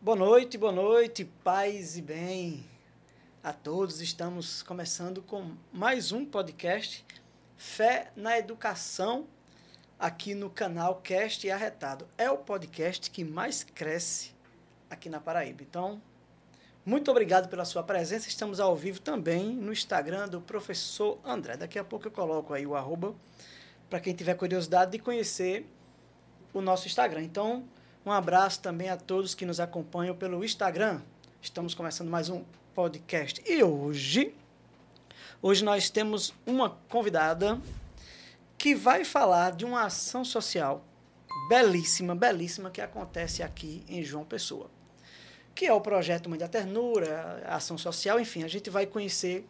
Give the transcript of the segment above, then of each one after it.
Boa noite, boa noite, paz e bem a todos. Estamos começando com mais um podcast Fé na Educação aqui no canal Cast Arretado. É o podcast que mais cresce aqui na Paraíba. Então, muito obrigado pela sua presença. Estamos ao vivo também no Instagram do professor André. Daqui a pouco eu coloco aí o arroba para quem tiver curiosidade de conhecer o nosso Instagram. Então, um abraço também a todos que nos acompanham pelo Instagram. Estamos começando mais um podcast. E hoje, hoje nós temos uma convidada que vai falar de uma ação social belíssima, belíssima que acontece aqui em João Pessoa, que é o projeto Mãe da Ternura, ação social, enfim, a gente vai conhecer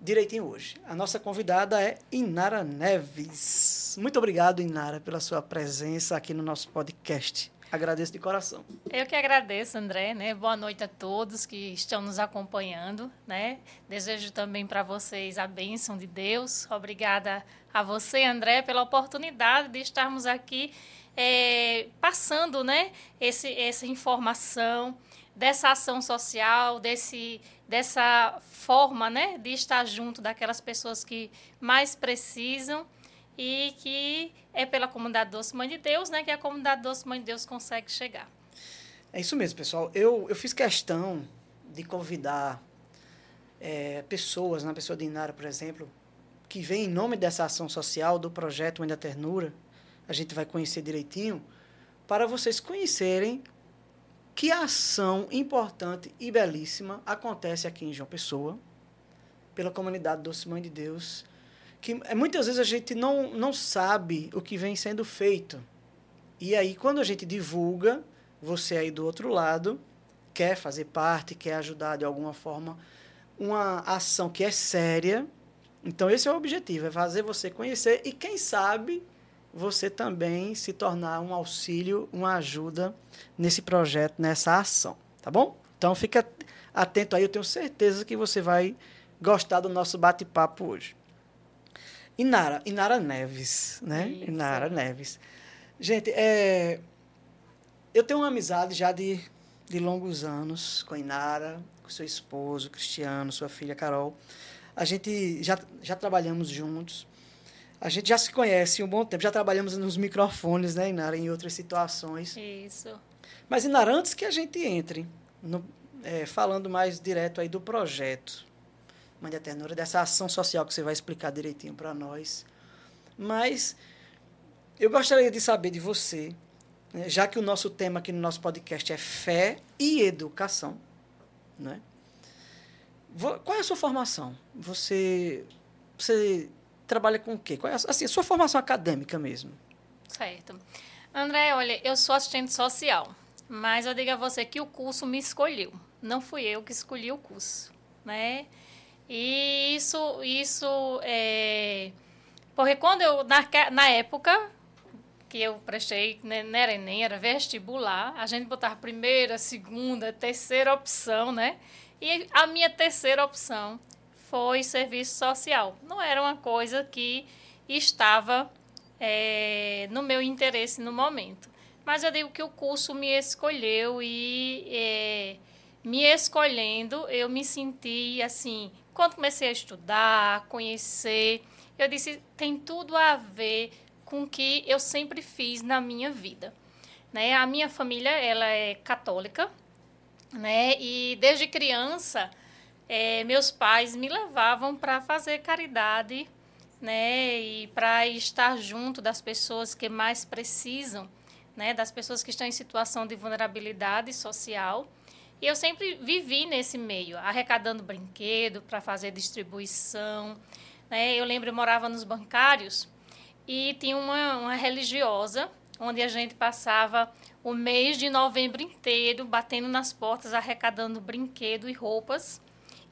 direitinho hoje. A nossa convidada é Inara Neves. Muito obrigado, Inara, pela sua presença aqui no nosso podcast. Agradeço de coração. Eu que agradeço, André. Né? Boa noite a todos que estão nos acompanhando. Né? Desejo também para vocês a bênção de Deus. Obrigada a você, André, pela oportunidade de estarmos aqui é, passando né, esse, essa informação dessa ação social, desse, dessa forma né, de estar junto daquelas pessoas que mais precisam e que é pela comunidade Doce Mãe de Deus, né, que a comunidade Doce Mãe de Deus consegue chegar. É isso mesmo, pessoal. Eu, eu fiz questão de convidar é, pessoas, na pessoa de Inara, por exemplo, que vem em nome dessa ação social do projeto Mãe da Ternura, a gente vai conhecer direitinho, para vocês conhecerem que ação importante e belíssima acontece aqui em João Pessoa, pela comunidade Doce Mãe de Deus, que é, muitas vezes a gente não, não sabe o que vem sendo feito. E aí, quando a gente divulga, você aí do outro lado quer fazer parte, quer ajudar de alguma forma, uma ação que é séria. Então, esse é o objetivo, é fazer você conhecer e, quem sabe, você também se tornar um auxílio, uma ajuda nesse projeto, nessa ação, tá bom? Então, fica atento aí, eu tenho certeza que você vai gostar do nosso bate-papo hoje. Inara, Inara Neves, né? Isso. Inara Neves. Gente, é, eu tenho uma amizade já de, de longos anos com a Inara, com seu esposo, Cristiano, sua filha Carol. A gente já, já trabalhamos juntos. A gente já se conhece um bom tempo, já trabalhamos nos microfones, né, Inara, em outras situações. Isso. Mas, Inara, antes que a gente entre, no, é, falando mais direto aí do projeto, Mãe da Ternura, dessa ação social que você vai explicar direitinho para nós. Mas eu gostaria de saber de você, né, já que o nosso tema aqui no nosso podcast é fé e educação, né? Qual é a sua formação? Você, você trabalha com o quê? Qual é a, assim, a sua formação acadêmica mesmo? Certo. André, olha, eu sou assistente social, mas eu digo a você que o curso me escolheu. Não fui eu que escolhi o curso, né? E isso, isso é. Porque quando eu, na, na época que eu prestei, né, não era Enem, era vestibular, a gente botava primeira, segunda, terceira opção, né? E a minha terceira opção foi serviço social. Não era uma coisa que estava é, no meu interesse no momento. Mas eu digo que o curso me escolheu e é, me escolhendo, eu me senti assim quando comecei a estudar, conhecer, eu disse, tem tudo a ver com o que eu sempre fiz na minha vida. Né? A minha família, ela é católica, né? E desde criança, é, meus pais me levavam para fazer caridade, né? E para estar junto das pessoas que mais precisam, né? Das pessoas que estão em situação de vulnerabilidade social. E eu sempre vivi nesse meio, arrecadando brinquedo para fazer distribuição. Né? Eu lembro, eu morava nos bancários e tinha uma, uma religiosa, onde a gente passava o mês de novembro inteiro batendo nas portas, arrecadando brinquedo e roupas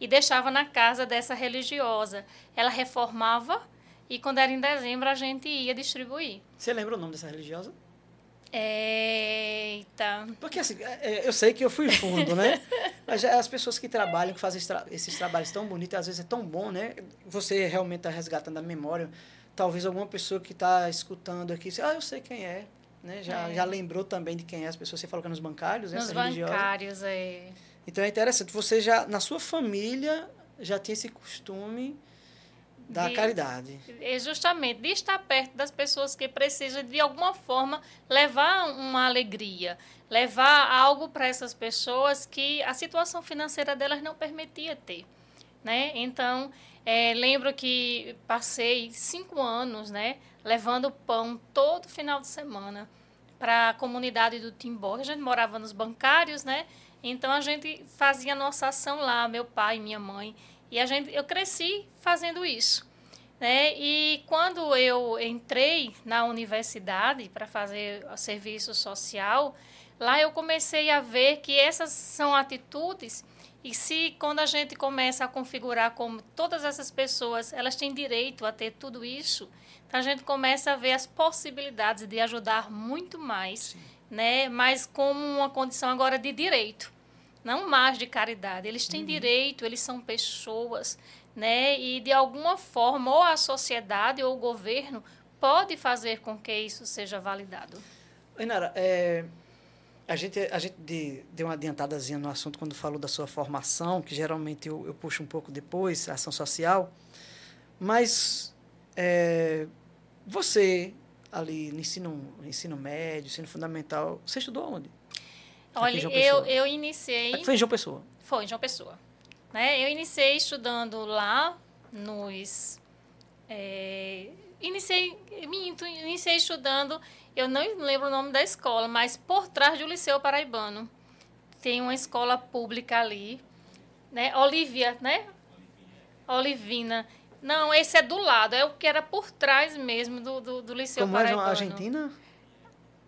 e deixava na casa dessa religiosa. Ela reformava e quando era em dezembro a gente ia distribuir. Você lembra o nome dessa religiosa? Eita. Porque assim, é, é, eu sei que eu fui fundo, né? Mas as pessoas que trabalham, que fazem esses trabalhos tão bonitos, às vezes é tão bom, né? Você realmente está resgatando a memória. Talvez alguma pessoa que está escutando aqui, ah, eu sei quem é. Né? Já, é. já lembrou também de quem é as pessoas. Você falou que é nos bancários, né? Nos bancários, é. Então é interessante. Você já, na sua família, já tinha esse costume da de, caridade. É justamente, de estar perto das pessoas que precisam, de alguma forma, levar uma alegria, levar algo para essas pessoas que a situação financeira delas não permitia ter. Né? Então, é, lembro que passei cinco anos né, levando pão todo final de semana para a comunidade do Timbó. A gente morava nos bancários, né? Então a gente fazia nossa ação lá, meu pai, minha mãe, e a gente, eu cresci fazendo isso, né? E quando eu entrei na universidade para fazer serviço social, lá eu comecei a ver que essas são atitudes e se quando a gente começa a configurar como todas essas pessoas, elas têm direito a ter tudo isso, então a gente começa a ver as possibilidades de ajudar muito mais, Sim. né? Mas como uma condição agora de direito, não mais de caridade. Eles têm uhum. direito, eles são pessoas, né? E de alguma forma ou a sociedade ou o governo pode fazer com que isso seja validado. Inara, é, a gente, a gente deu uma adiantadazinha no assunto quando falou da sua formação, que geralmente eu, eu puxo um pouco depois, ação social. Mas é, você, ali no ensino, ensino médio, ensino fundamental, você estudou onde? Olha, eu, eu iniciei... Foi em João Pessoa? Foi em João Pessoa. Né? Eu iniciei estudando lá nos... É, iniciei, minto, iniciei estudando eu não lembro o nome da escola, mas por trás do Liceu Paraibano tem uma escola pública ali, né? Olivia, né? Olivina. Não, esse é do lado, é o que era por trás mesmo do, do, do Liceu Como Paraibano. Como é a Argentina?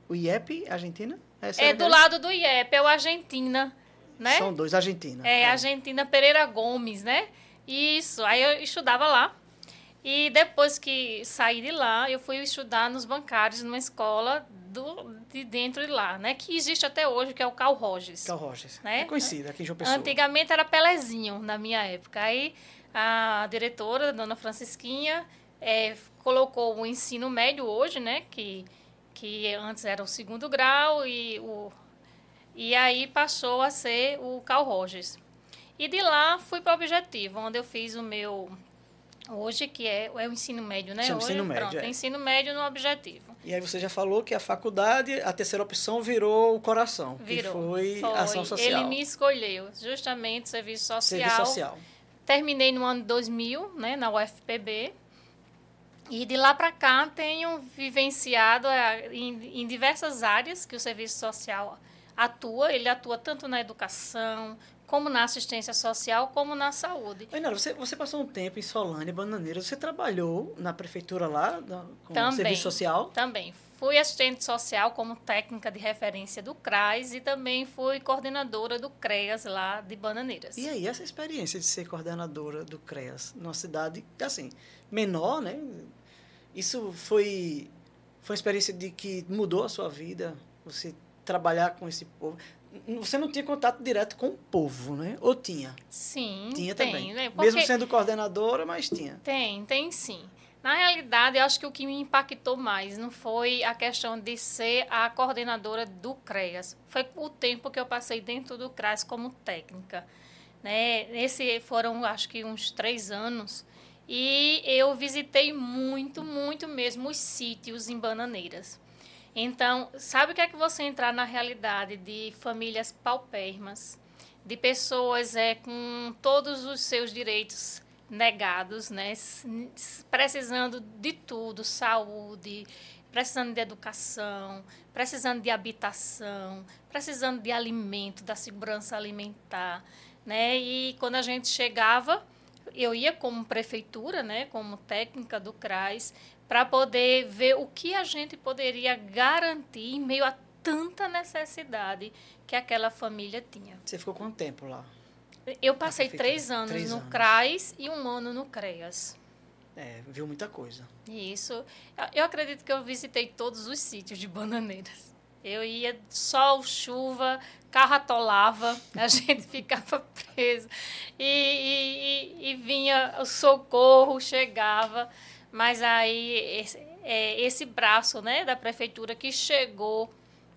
O IEP, Argentina? Essa é do lado do IEP, é o Argentina, né? São dois, Argentina. É, é, Argentina Pereira Gomes, né? Isso, aí eu estudava lá. E depois que saí de lá, eu fui estudar nos bancários, numa escola do, de dentro de lá, né? Que existe até hoje, que é o Cal Rogers. Cal Rogers. Né? É conhecido aqui em João Pessoa. Antigamente era Pelezinho, na minha época. Aí a diretora, a dona Francisquinha, é, colocou o ensino médio hoje, né? Que, que antes era o segundo grau e, o, e aí passou a ser o Cal Rogers. E de lá fui para o Objetivo, onde eu fiz o meu Hoje que é, é o ensino médio, né? Chama Hoje, ensino médio, pronto, é. ensino médio no objetivo. E aí você já falou que a faculdade, a terceira opção virou o coração, virou, que foi, foi, ação social. Ele me escolheu, justamente serviço social. Serviço social. Terminei no ano 2000, né, na UFPB. E de lá para cá tenho vivenciado é, em, em diversas áreas que o serviço social atua. Ele atua tanto na educação, como na assistência social, como na saúde. Ainara, você, você passou um tempo em Solânia, Bananeira. Você trabalhou na prefeitura lá, com também, serviço social? Também. Fui assistente social como técnica de referência do CRAS e também fui coordenadora do CREAS lá de Bananeiras. E aí, essa experiência de ser coordenadora do CREAS numa cidade, assim, menor, né? Isso foi, foi uma experiência de que mudou a sua vida? Você trabalhar com esse povo você não tinha contato direto com o povo, né? Ou tinha? Sim, tinha tem, também. Né? Mesmo sendo coordenadora, mas tinha. Tem, tem sim. Na realidade, eu acho que o que me impactou mais não foi a questão de ser a coordenadora do CREAS. Foi o tempo que eu passei dentro do CREAS como técnica. Né? Esse foram, acho que, uns três anos. E eu visitei muito, muito mesmo os sítios em Bananeiras. Então, sabe o que é que você entrar na realidade de famílias paupérrimas, de pessoas é, com todos os seus direitos negados, né? precisando de tudo, saúde, precisando de educação, precisando de habitação, precisando de alimento, da segurança alimentar, né? E quando a gente chegava, eu ia como prefeitura, né, como técnica do CRAS, para poder ver o que a gente poderia garantir em meio a tanta necessidade que aquela família tinha. Você ficou quanto tempo lá? Eu passei três anos três no anos. CRAS e um ano no CREAS. É, viu muita coisa. Isso. Eu acredito que eu visitei todos os sítios de bananeiras. Eu ia sol, chuva, carro atolava, a gente ficava preso. E, e, e, vinha o socorro, chegava. Mas aí esse, é, esse braço né, da prefeitura que chegou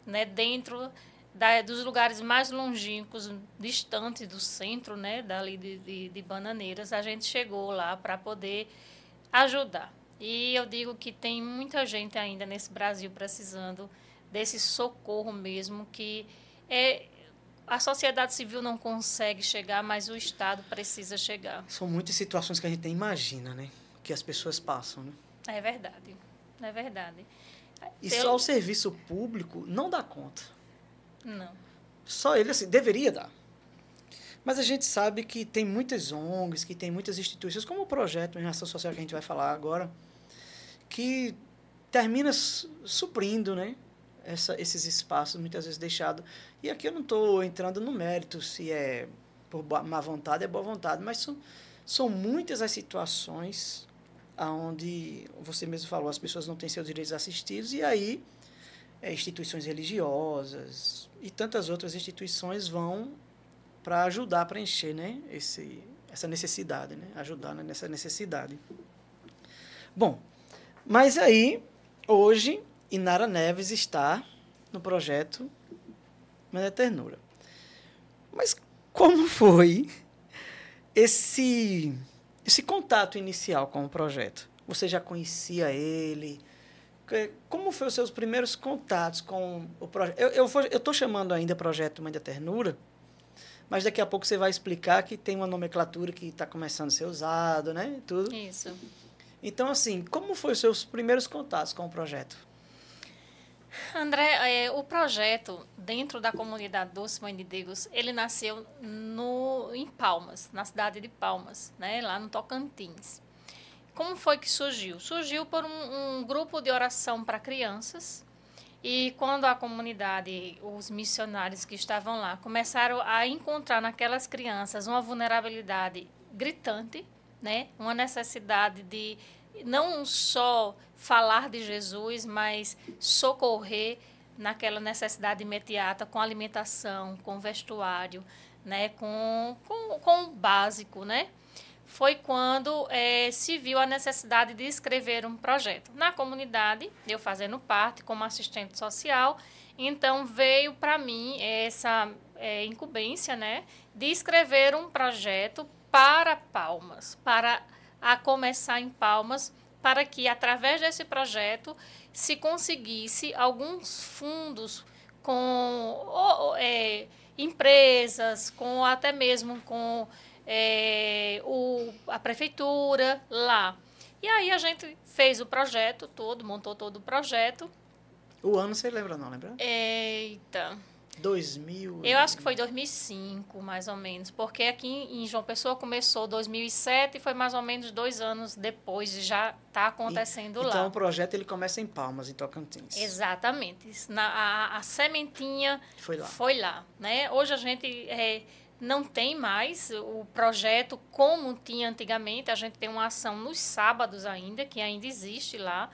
né, dentro da, dos lugares mais longínquos, distantes do centro, né, dali de, de, de Bananeiras, a gente chegou lá para poder ajudar. E eu digo que tem muita gente ainda nesse Brasil precisando desse socorro mesmo, que é, a sociedade civil não consegue chegar, mas o Estado precisa chegar. São muitas situações que a gente nem imagina, né? Que as pessoas passam, né? É verdade, é verdade. E só o serviço público não dá conta. Não. Só ele, assim, deveria dar. Mas a gente sabe que tem muitas ONGs, que tem muitas instituições, como o projeto em ação social que a gente vai falar agora, que termina suprindo né, essa, esses espaços muitas vezes deixados. E aqui eu não estou entrando no mérito se é por má vontade, é boa vontade, mas são, são muitas as situações onde, você mesmo falou, as pessoas não têm seus direitos assistidos, e aí é, instituições religiosas e tantas outras instituições vão para ajudar a preencher né, esse, essa necessidade, né, ajudar nessa necessidade. Bom, mas aí, hoje, Inara Neves está no projeto Mãe Ternura. Mas como foi esse, esse contato inicial com o projeto? Você já conhecia ele? Como foram os seus primeiros contatos com o projeto? Eu estou chamando ainda projeto Mãe da Ternura, mas daqui a pouco você vai explicar que tem uma nomenclatura que está começando a ser usado, né? Tudo. Isso. Então, assim, como foram os seus primeiros contatos com o projeto? André, é, o projeto dentro da comunidade Doce Mãe de Deus, ele nasceu no, em Palmas, na cidade de Palmas, né, lá no Tocantins. Como foi que surgiu? Surgiu por um, um grupo de oração para crianças. E quando a comunidade, os missionários que estavam lá, começaram a encontrar naquelas crianças uma vulnerabilidade gritante, né? uma necessidade de não só falar de Jesus, mas socorrer naquela necessidade imediata com alimentação, com vestuário, né? com, com, com o básico, né? foi quando é, se viu a necessidade de escrever um projeto. Na comunidade, eu fazendo parte como assistente social, então veio para mim essa é, incumbência né, de escrever um projeto para Palmas, para a começar em Palmas, para que através desse projeto se conseguisse alguns fundos com ou, é, empresas, com até mesmo com é, o, a prefeitura lá. E aí a gente fez o projeto todo, montou todo o projeto. O ano você lembra, não lembra? Eita. 2000. Eu acho que foi 2005, mais ou menos, porque aqui em João Pessoa começou 2007 e foi mais ou menos dois anos depois de já está acontecendo e, lá. Então o projeto ele começa em Palmas, em Tocantins. Exatamente. Na, a, a sementinha foi lá. Foi lá, né? Hoje a gente é, não tem mais o projeto como tinha antigamente. A gente tem uma ação nos sábados ainda, que ainda existe lá,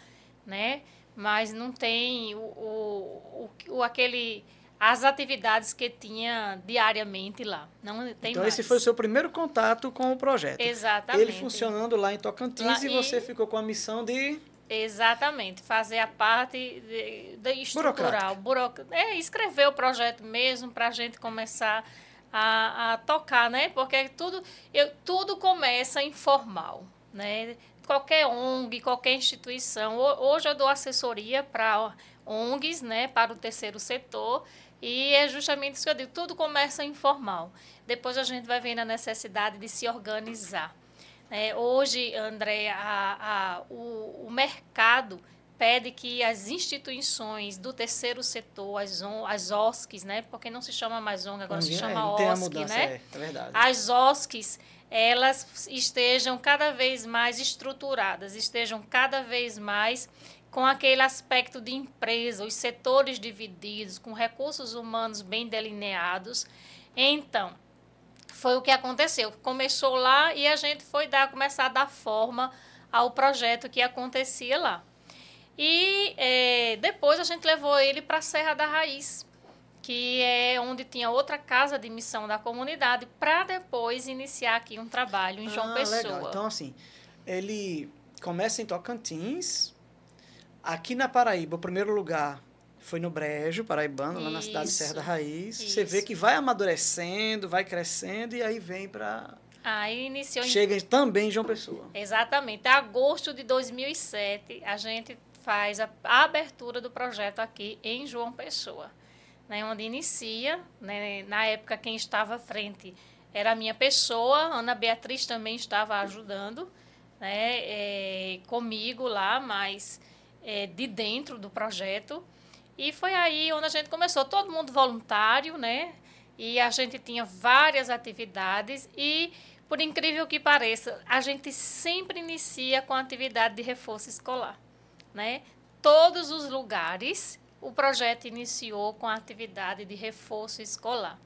né? Mas não tem o, o, o, aquele as atividades que tinha diariamente lá. Não tem então, mais. esse foi o seu primeiro contato com o projeto. Exatamente. Ele funcionando lá em Tocantins lá, e você ficou com a missão de... Exatamente, fazer a parte de, de estrutural, burocrática. É, escrever o projeto mesmo para a gente começar a, a tocar, né? Porque tudo, eu, tudo começa informal, né? Qualquer ONG, qualquer instituição. Hoje eu dou assessoria para ONGs, né? Para o terceiro setor. E é justamente isso que eu digo, tudo começa informal. Depois a gente vai vendo a necessidade de se organizar. É, hoje, André, a, a, o, o mercado pede que as instituições do terceiro setor, as, on, as OSCs, né? Porque não se chama mais ONG, agora se chama é, OSC, mudança, né? É, é verdade. As OSCs, elas estejam cada vez mais estruturadas, estejam cada vez mais com aquele aspecto de empresa, os setores divididos, com recursos humanos bem delineados. Então, foi o que aconteceu. Começou lá e a gente foi dar, começar a dar forma ao projeto que acontecia lá. E é, depois a gente levou ele para a Serra da Raiz, que é onde tinha outra casa de missão da comunidade, para depois iniciar aqui um trabalho em João ah, Pessoa. Legal. Então, assim, ele começa em Tocantins. Aqui na Paraíba, o primeiro lugar foi no Brejo, paraibano, lá na cidade de Serra da Raiz. Isso. Você vê que vai amadurecendo, vai crescendo e aí vem para Aí iniciou em Chega também em João Pessoa. Exatamente. Em agosto de 2007, a gente faz a abertura do projeto aqui em João Pessoa, né, onde inicia, né, na época quem estava à frente era a minha pessoa, Ana Beatriz também estava ajudando né, é, comigo lá, mas é, de dentro do projeto. E foi aí onde a gente começou, todo mundo voluntário, né? E a gente tinha várias atividades e por incrível que pareça, a gente sempre inicia com a atividade de reforço escolar, né? Todos os lugares o projeto iniciou com a atividade de reforço escolar,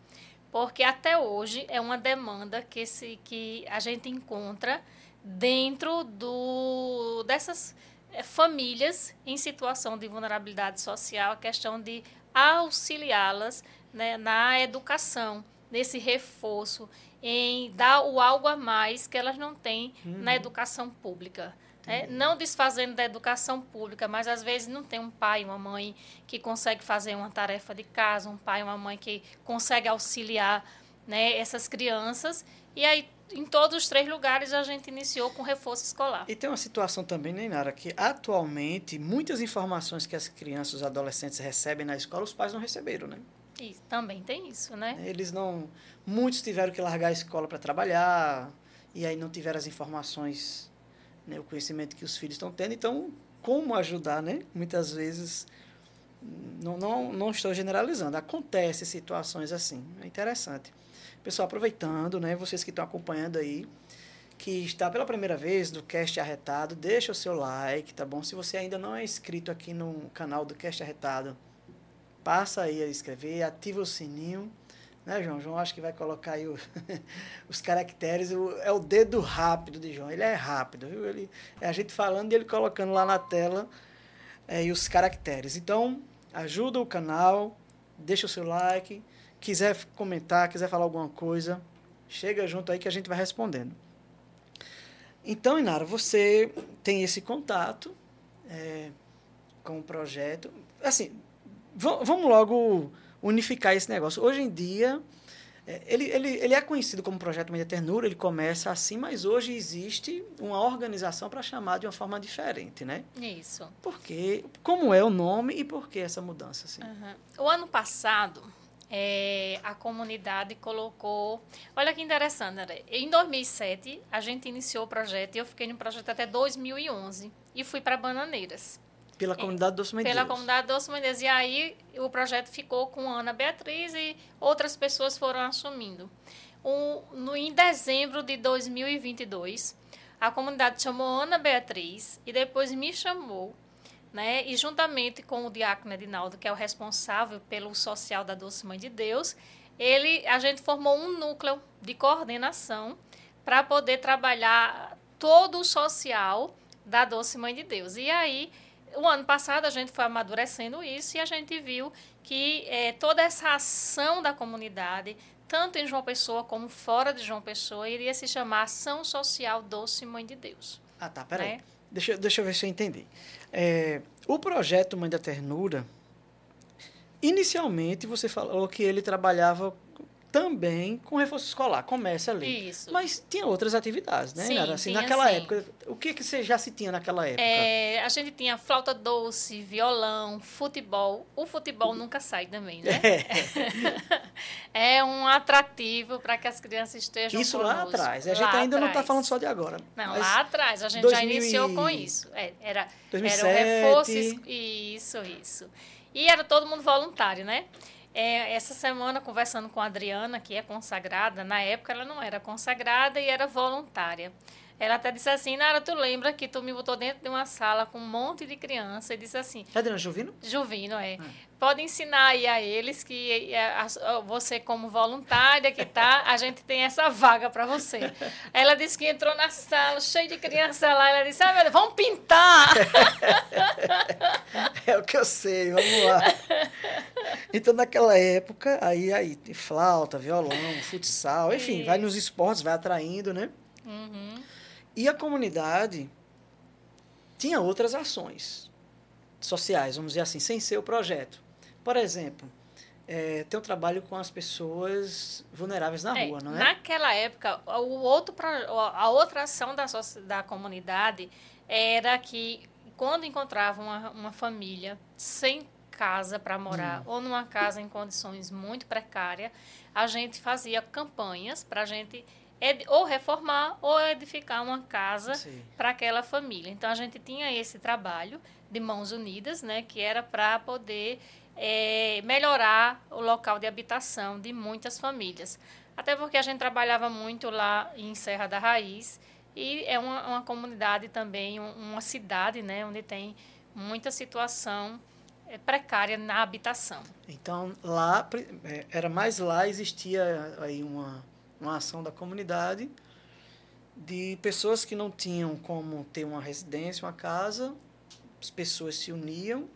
porque até hoje é uma demanda que se que a gente encontra dentro do dessas famílias em situação de vulnerabilidade social, a questão de auxiliá-las né, na educação, nesse reforço, em dar o algo a mais que elas não têm Uhum. na educação pública. né? Não desfazendo da educação pública, mas às vezes não tem um pai, uma mãe que consegue fazer uma tarefa de casa, um pai, uma mãe que consegue auxiliar né, essas crianças. E aí, em todos os três lugares, a gente iniciou com reforço escolar. E tem uma situação também, né, Nara, que atualmente muitas informações que as crianças os adolescentes recebem na escola, os pais não receberam, né? E também tem isso, né? Eles não. Muitos tiveram que largar a escola para trabalhar, e aí não tiveram as informações, né, o conhecimento que os filhos estão tendo. Então, como ajudar, né? Muitas vezes. Não, não, não estou generalizando, acontece situações assim. É interessante. Pessoal, aproveitando, né? Vocês que estão acompanhando aí, que está pela primeira vez do Cast Arretado, deixa o seu like, tá bom? Se você ainda não é inscrito aqui no canal do Cast Arretado, passa aí a inscrever, ativa o sininho, né, João? João acho que vai colocar aí o- os caracteres, o- é o dedo rápido de João, ele é rápido, viu? Ele, é a gente falando e ele colocando lá na tela é, e os caracteres. Então, ajuda o canal, deixa o seu like, quiser comentar, quiser falar alguma coisa, chega junto aí que a gente vai respondendo. Então, Inara, você tem esse contato é, com o projeto. Assim, va- vamos logo unificar esse negócio. Hoje em dia, é, ele, ele, ele é conhecido como Projeto Media Ternura, ele começa assim, mas hoje existe uma organização para chamar de uma forma diferente, né? Isso. Porque, como é o nome e por que essa mudança? Assim? Aham. O ano passado, é, a comunidade colocou. Olha que interessante, André. Em 2007, a gente iniciou o projeto e eu fiquei no projeto até 2011 e fui para Bananeiras. Pela comunidade Doce Mãe de pela comunidade Doce Mendes. E aí o projeto ficou com Ana Beatriz e outras pessoas foram assumindo. O- no, em dezembro de 2022, a comunidade chamou Ana Beatriz e depois me chamou, né? E juntamente com o diácono Edinaldo, que é o responsável pelo social da Doce Mãe de Deus, ele, a gente formou um núcleo de coordenação para poder trabalhar todo o social da Doce Mãe de Deus. E aí, o ano passado, a gente foi amadurecendo isso e a gente viu que eh, toda essa ação da comunidade, tanto em João Pessoa como fora de João Pessoa, iria se chamar Ação Social Doce Mãe de Deus. Ah, tá, peraí. né? Deixa, deixa eu ver se eu entendi. É, o projeto Mãe da Ternura, inicialmente você falou que ele trabalhava também com reforço escolar, começa ali. Isso. Mas tinha outras atividades, né? Sim, Nara? assim, tinha naquela sim. época, o que, que você já se tinha naquela época? É, a gente tinha flauta doce, violão, futebol. O futebol nunca sai também, né? É um atrativo para que as crianças estejam Isso lá conosco. atrás. A gente Lá ainda não está atrás. falando só de agora. Não, lá atrás. A gente já 2000 iniciou e- com isso. É, era, era 2007. o reforço. Isso, isso. E era todo mundo voluntário, né? É, essa semana, conversando com a Adriana, que é consagrada, na época ela não era consagrada e era voluntária. Ela até disse assim, Nara, tu lembra que tu me botou dentro de uma sala com um monte de criança e disse assim... Adriana Juvino? Juvino, é. é. Pode ensinar aí a eles que é, você como voluntária que tá, a gente tem essa vaga para você. Ela disse que entrou na sala, cheia de criança lá, ela disse, ah, meu Deus, vamos pintar! é o que eu sei, vamos lá. Então, naquela época, aí, aí flauta, violão, futsal, enfim, Isso. vai nos esportes, vai atraindo, né? Uhum. E a comunidade tinha outras ações sociais, vamos dizer assim, sem ser o projeto. Por exemplo, é, tem um trabalho com as pessoas vulneráveis na é, rua, não é? Naquela época, o outro, a outra ação da, da comunidade era que quando encontrava uma, uma família sem casa para morar hum. ou numa casa em condições muito precárias, a gente fazia campanhas para a gente ou reformar ou edificar uma casa para aquela família. Então a gente tinha esse trabalho de mãos unidas, né, que era para poder é, melhorar o local de habitação de muitas famílias. Até porque a gente trabalhava muito lá em Serra da Raiz e é uma, uma comunidade também, uma cidade, né, onde tem muita situação precária na habitação. Então lá é, era mais lá existia aí uma uma ação da comunidade de pessoas que não tinham como ter uma residência, uma casa, as pessoas se uniam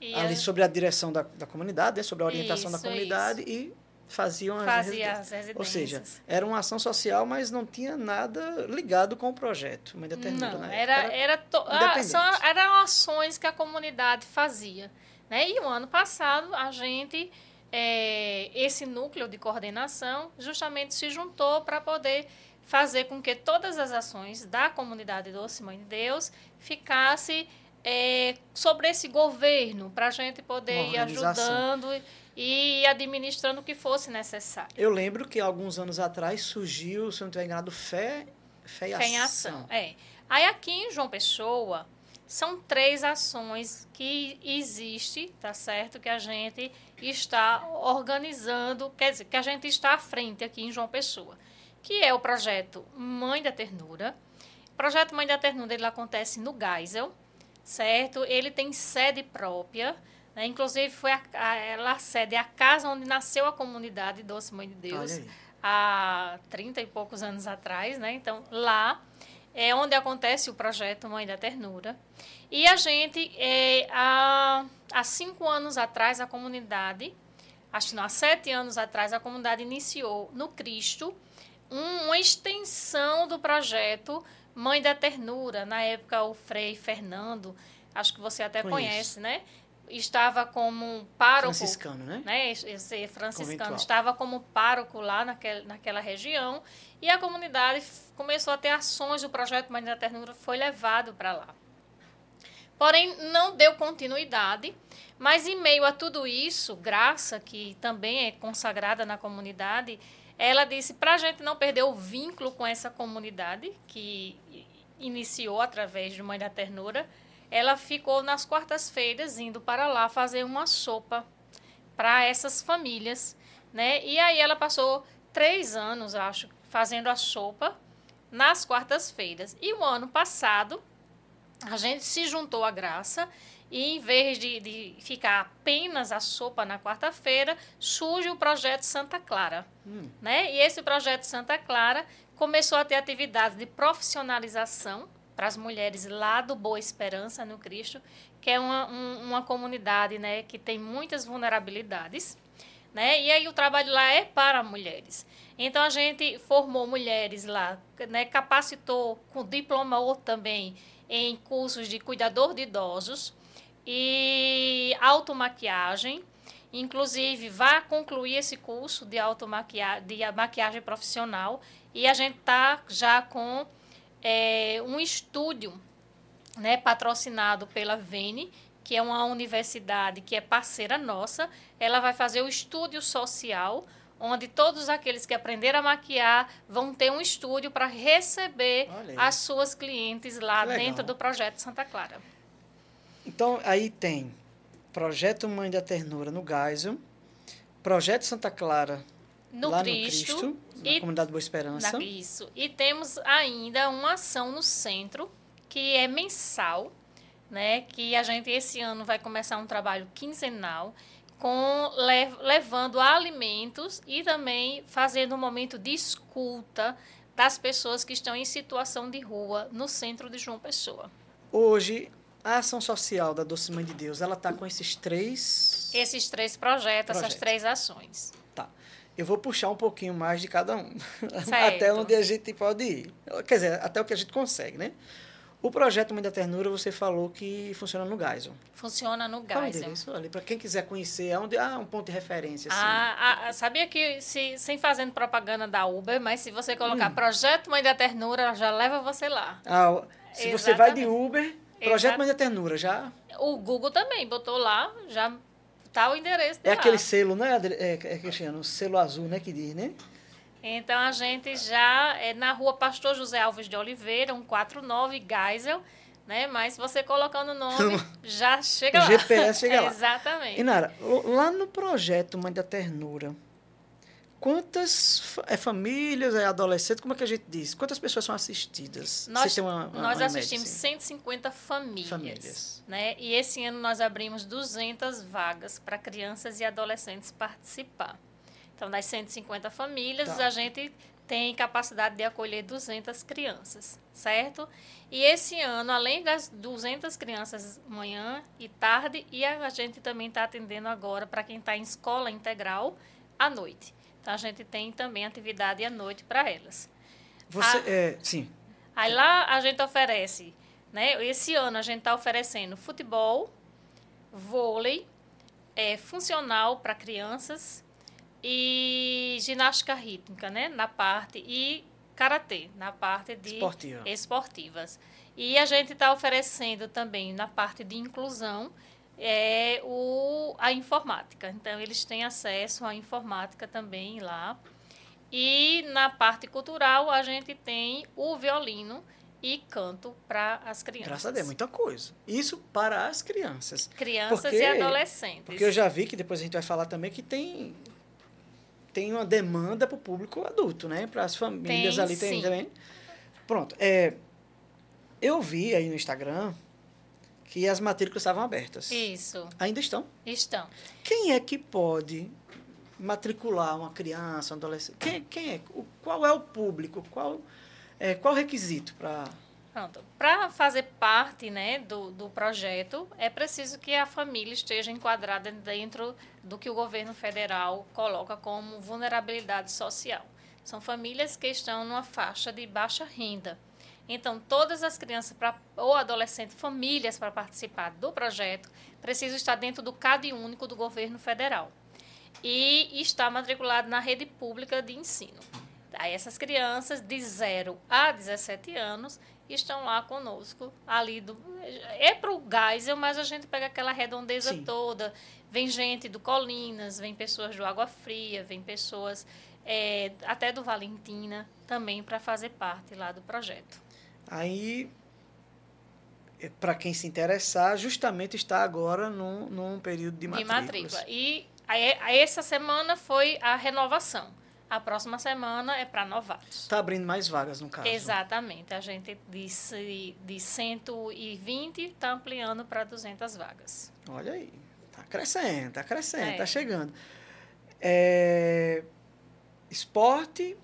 e ali a... sobre a direção da, da comunidade, né, sobre a orientação isso, da comunidade isso. e faziam Fazia as, residências. Ou seja, era uma ação social, mas não tinha nada ligado com o projeto. Uma não, né? era, era, era, to... ah, são, eram ações que a comunidade fazia. Né? E o ano passado a gente é, esse núcleo de coordenação justamente se juntou para poder fazer com que todas as ações da comunidade Doce Mãe de Deus ficasse é, sobre esse governo, para a gente poder ir ajudando e administrando o que fosse necessário. Eu lembro que alguns anos atrás surgiu, se não estiver enganado, Fé, Fé e. Fé em Ação, é. Aí aqui em João Pessoa, são três ações que existe, tá certo? Que a gente está organizando, quer dizer, que a gente está à frente aqui em João Pessoa, que é o projeto Mãe da Ternura. O projeto Mãe da Ternura ele acontece no Geisel, certo? Ele tem sede própria, né? inclusive foi a, a, ela sede a casa onde nasceu a comunidade Doce Mãe de Deus há 30 e poucos anos atrás, né? Então lá é onde acontece o projeto Mãe da Ternura. E a gente, é, há, há cinco anos atrás, a comunidade, acho que não, há sete anos atrás, a comunidade iniciou no Cristo um, uma extensão do projeto Mãe da Ternura. Na época, o Frei Fernando, acho que você até Conheço. conhece, né? Estava como pároco. Franciscano, né? né? Esse franciscano Conventual. estava como pároco lá naquela, naquela região. E a comunidade começou a ter ações, o projeto Mãe da Ternura foi levado para lá. Porém, não deu continuidade, mas em meio a tudo isso, Graça, que também é consagrada na comunidade, ela disse para a gente não perder o vínculo com essa comunidade, que iniciou através de Mãe da Ternura, ela ficou nas quartas-feiras indo para lá fazer uma sopa para essas famílias, né? E aí ela passou três anos, acho, fazendo a sopa nas quartas-feiras. E o ano passado, a gente se juntou à graça e em vez de, de ficar apenas a sopa na quarta-feira, surge o projeto Santa Clara. Hum. Né? E esse projeto Santa Clara começou a ter atividades de profissionalização para as mulheres lá do Boa Esperança no Cristo, que é uma, um, uma comunidade né, que tem muitas vulnerabilidades. Né? E aí o trabalho lá é para mulheres. Então a gente formou mulheres lá, né, capacitou com diploma ou também em cursos de cuidador de idosos e automaquiagem. Inclusive, vai concluir esse curso de automaquiagem, de maquiagem profissional e a gente está já com é, um estúdio né, patrocinado pela Vene, que é uma universidade que é parceira nossa. Ela vai fazer o estúdio social, onde todos aqueles que aprenderam a maquiar vão ter um estúdio para receber as suas clientes lá dentro do projeto Santa Clara. Então, aí tem Projeto Mãe da Ternura no Geisel, Projeto Santa Clara, no lá Cristo, no Cristo, na e- comunidade Boa Esperança. Na- isso. E temos ainda uma ação no centro, que é mensal, né? Que a gente esse ano vai começar um trabalho quinzenal com le- levando alimentos e também fazendo um momento de escuta das pessoas que estão em situação de rua no centro de João Pessoa. Hoje, a ação social da Doce Mãe de Deus, ela está com esses três. Esses três projetos, essas Projetos. três ações. Tá. Eu vou puxar um pouquinho mais de cada um. Até onde a gente pode ir. Quer dizer, até o que a gente consegue, né? O projeto Mãe da Ternura, você falou que funciona no Geisel. Funciona no é Geisel. ali? Para quem quiser conhecer, é onde ah, um ponto de referência. Assim. Ah, ah, sabia que, se, sem fazendo propaganda da Uber, mas se você Hum. colocar Projeto Mãe da Ternura, ela já leva você lá. Ah, se você vai de Exatamente. Uber, Projeto Exato. Mãe da Ternura, já O Google também botou lá, já tá o endereço de é lá. aquele selo, né, é, Cristiano? Selo azul, né, que diz, né? Então a gente já é na rua Pastor José Alves de Oliveira, 149 Geisel, né? Mas você colocando o nome, já chega O lá. GPS chega lá. Exatamente. Inara, l- lá no projeto Mãe da Ternura, quantas é, famílias, é, adolescentes, como é que a gente diz? Quantas pessoas são assistidas? Nós, uma, uma- nós uma assistimos média, assim? 150 famílias, Famílias. Né? E esse ano nós abrimos 200 vagas para crianças e adolescentes participar. Então, das 150 famílias, Tá. a gente tem capacidade de acolher 200 crianças, certo? E esse ano, além das 200 crianças manhã e tarde, e a gente também está atendendo agora para quem está em escola integral à noite. Então, a gente tem também atividade à noite para elas. Você, Ah. é, sim, Aí lá a gente oferece, né? Esse ano a gente está oferecendo futebol, vôlei, é, funcional para crianças e ginástica rítmica, né? Na parte e karatê, na parte de esportiva. esportivas. E a gente está oferecendo também na parte de inclusão é, o, a informática. Então, eles têm acesso à informática também lá. E na parte cultural, a gente tem o violino e canto para as crianças. Graças a Deus, muita coisa. Isso para as crianças. Crianças Porque- e adolescentes. Porque eu já vi que depois a gente vai falar também que tem tem uma demanda para o público adulto, né? Para as famílias Tem, ali tem também. Pronto. É, eu vi aí no Instagram que as matrículas estavam abertas. Isso, Ainda estão. estão. Quem é que pode matricular uma criança, um adolescente? Quem, quem é? O- Qual é o público? Qual é qual o requisito para Pronto. Para fazer parte né, do, do projeto, é preciso que a família esteja enquadrada dentro do que o governo federal coloca como vulnerabilidade social. São famílias que estão numa faixa de baixa renda. Então, todas as crianças pra, ou adolescentes, famílias para participar do projeto, precisam estar dentro do CAD único do governo federal e estar matriculado na rede pública de ensino. Aí essas crianças de 0 a 17 anos estão lá conosco, ali do é para o Geisel, mas a gente pega aquela redondeza Sim. toda. Vem gente do Colinas, vem pessoas do Água Fria, vem pessoas é, até do Valentina também para fazer parte lá do projeto. Aí, para quem se interessar, justamente está agora num, num período de de matrículas. matrícula. E aí essa semana foi a renovação. A próxima semana é para novatos. Está abrindo mais vagas, no caso. Exatamente. A gente disse de 120 está ampliando para 200 vagas. Olha aí. Está crescendo, está crescendo, É. está chegando. É, esporte,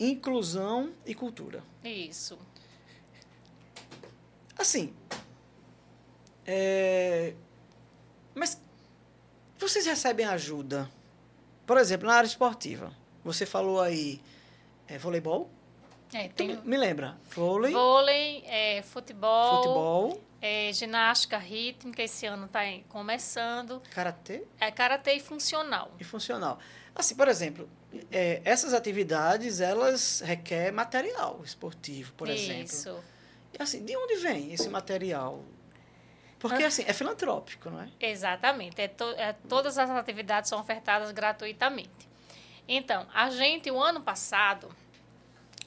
inclusão e cultura. Isso. Assim, é, mas vocês recebem ajuda? Por exemplo, na área esportiva. Você falou aí é, voleibol? É, tem me, lembra? Vôlei, vôlei, é, futebol, futebol, é, ginástica rítmica, esse ano está começando. karatê É karatê e funcional. e funcional. Assim, por exemplo, é, essas atividades, elas requerem material esportivo, por exemplo. Isso. E assim, de onde vem esse material? Porque, Ah. assim, é filantrópico, não é? Exatamente. É to- é, todas as atividades são ofertadas gratuitamente. Então, a gente, o ano passado,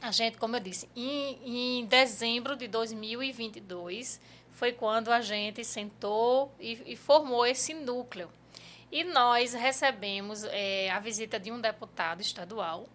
a gente, como eu disse, em, em dezembro de 2022, foi quando a gente sentou e, e formou esse núcleo. E nós recebemos é, a visita de um deputado estadual,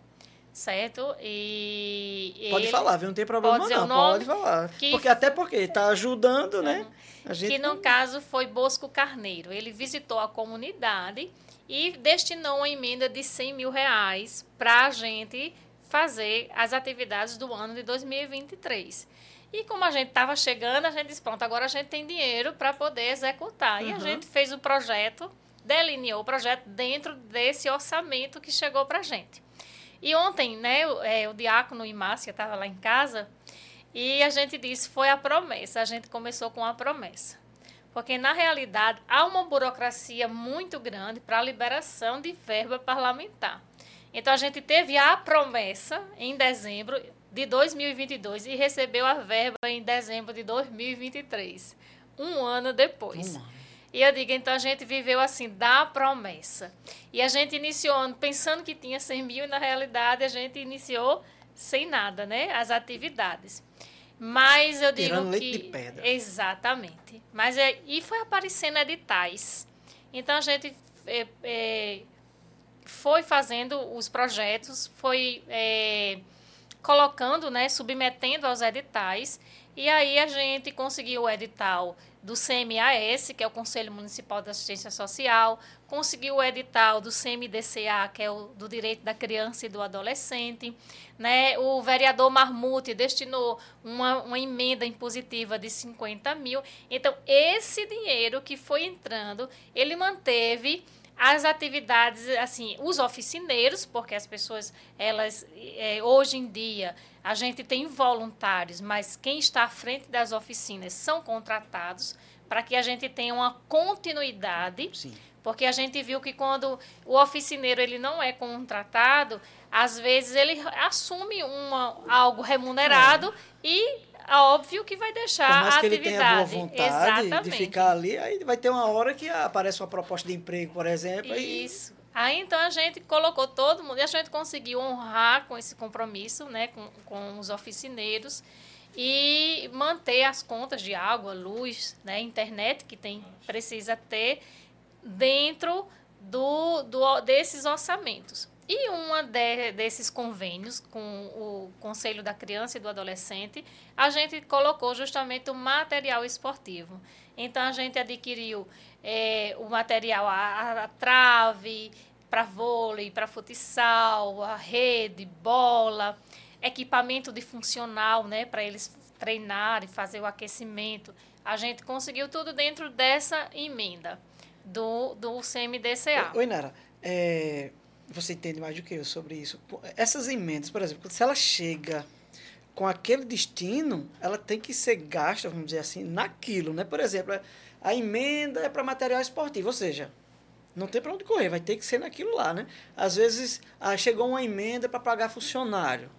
certo? E pode falar, viu? Não tem problema pode não, pode falar. Que, porque até porque está ajudando, uhum. né? A gente... Que no caso foi Bosco Carneiro. Ele visitou a comunidade e destinou uma emenda de 100 mil reais para a gente fazer as atividades do ano de 2023. E como a gente estava chegando, a gente disse, pronto, agora a gente tem dinheiro para poder executar. Uhum. E a uhum. gente fez o projeto, delineou o projeto dentro desse orçamento que chegou para a gente. E ontem, né, o, é, o diácono e Márcia estava lá em casa e a gente disse, foi a promessa. A gente começou com a promessa. Porque, na realidade, há uma burocracia muito grande para a liberação de verba parlamentar. Então, a gente teve a promessa em dezembro, de 2022 e recebeu a verba em dezembro de 2023, um ano depois. Um ano. E eu digo, então a gente viveu assim, da promessa. E a gente iniciou pensando que tinha 100 mil, e na realidade a gente iniciou sem nada, né? As atividades. Mas eu digo Tirando que. Leite de pedra. Exatamente. Mas é, e foi aparecendo editais. Então a gente é, é, foi fazendo os projetos, foi é, colocando, né, submetendo aos editais. E aí a gente conseguiu o edital do CMAS, que é o Conselho Municipal de Assistência Social, conseguiu o edital do CMDCA, que é o do Direito da Criança e do Adolescente. Né? O vereador Marmute destinou uma, uma emenda impositiva de 50 mil. Então, esse dinheiro que foi entrando, ele manteve as atividades, assim, os oficineiros, porque as pessoas, elas, é, hoje em dia, a gente tem voluntários, mas quem está à frente das oficinas são contratados para que a gente tenha uma continuidade. Sim. Porque a gente viu que quando o oficineiro ele não é contratado, às vezes ele assume uma, algo remunerado é. e óbvio que vai deixar Por mais a que atividade. ele tenha boa vontade Exatamente. de ficar ali, aí vai ter uma hora que aparece uma proposta de emprego, por exemplo. Isso. E... Aí então a gente colocou todo mundo e a gente conseguiu honrar com esse compromisso, né, com, com os oficineiros e manter as contas de água, luz, né, internet que tem precisa ter dentro do, do desses orçamentos. E uma de, desses convênios com o Conselho da Criança e do Adolescente, a gente colocou justamente o material esportivo. Então, a gente adquiriu é, o material, a, a trave para vôlei, para futsal, a rede, bola, equipamento de funcional, né, para eles treinarem, fazer o aquecimento. A gente conseguiu tudo dentro dessa emenda do, do CMDCA. Oi, Nara. É, você entende mais do que eu sobre isso. Essas emendas, por exemplo, se ela chega com aquele destino, ela tem que ser gasta, vamos dizer assim, naquilo, né? Por exemplo, a emenda é para material esportivo, ou seja, não tem para onde correr, vai ter que ser naquilo lá, né? Às vezes, ah, chegou uma emenda para pagar funcionário.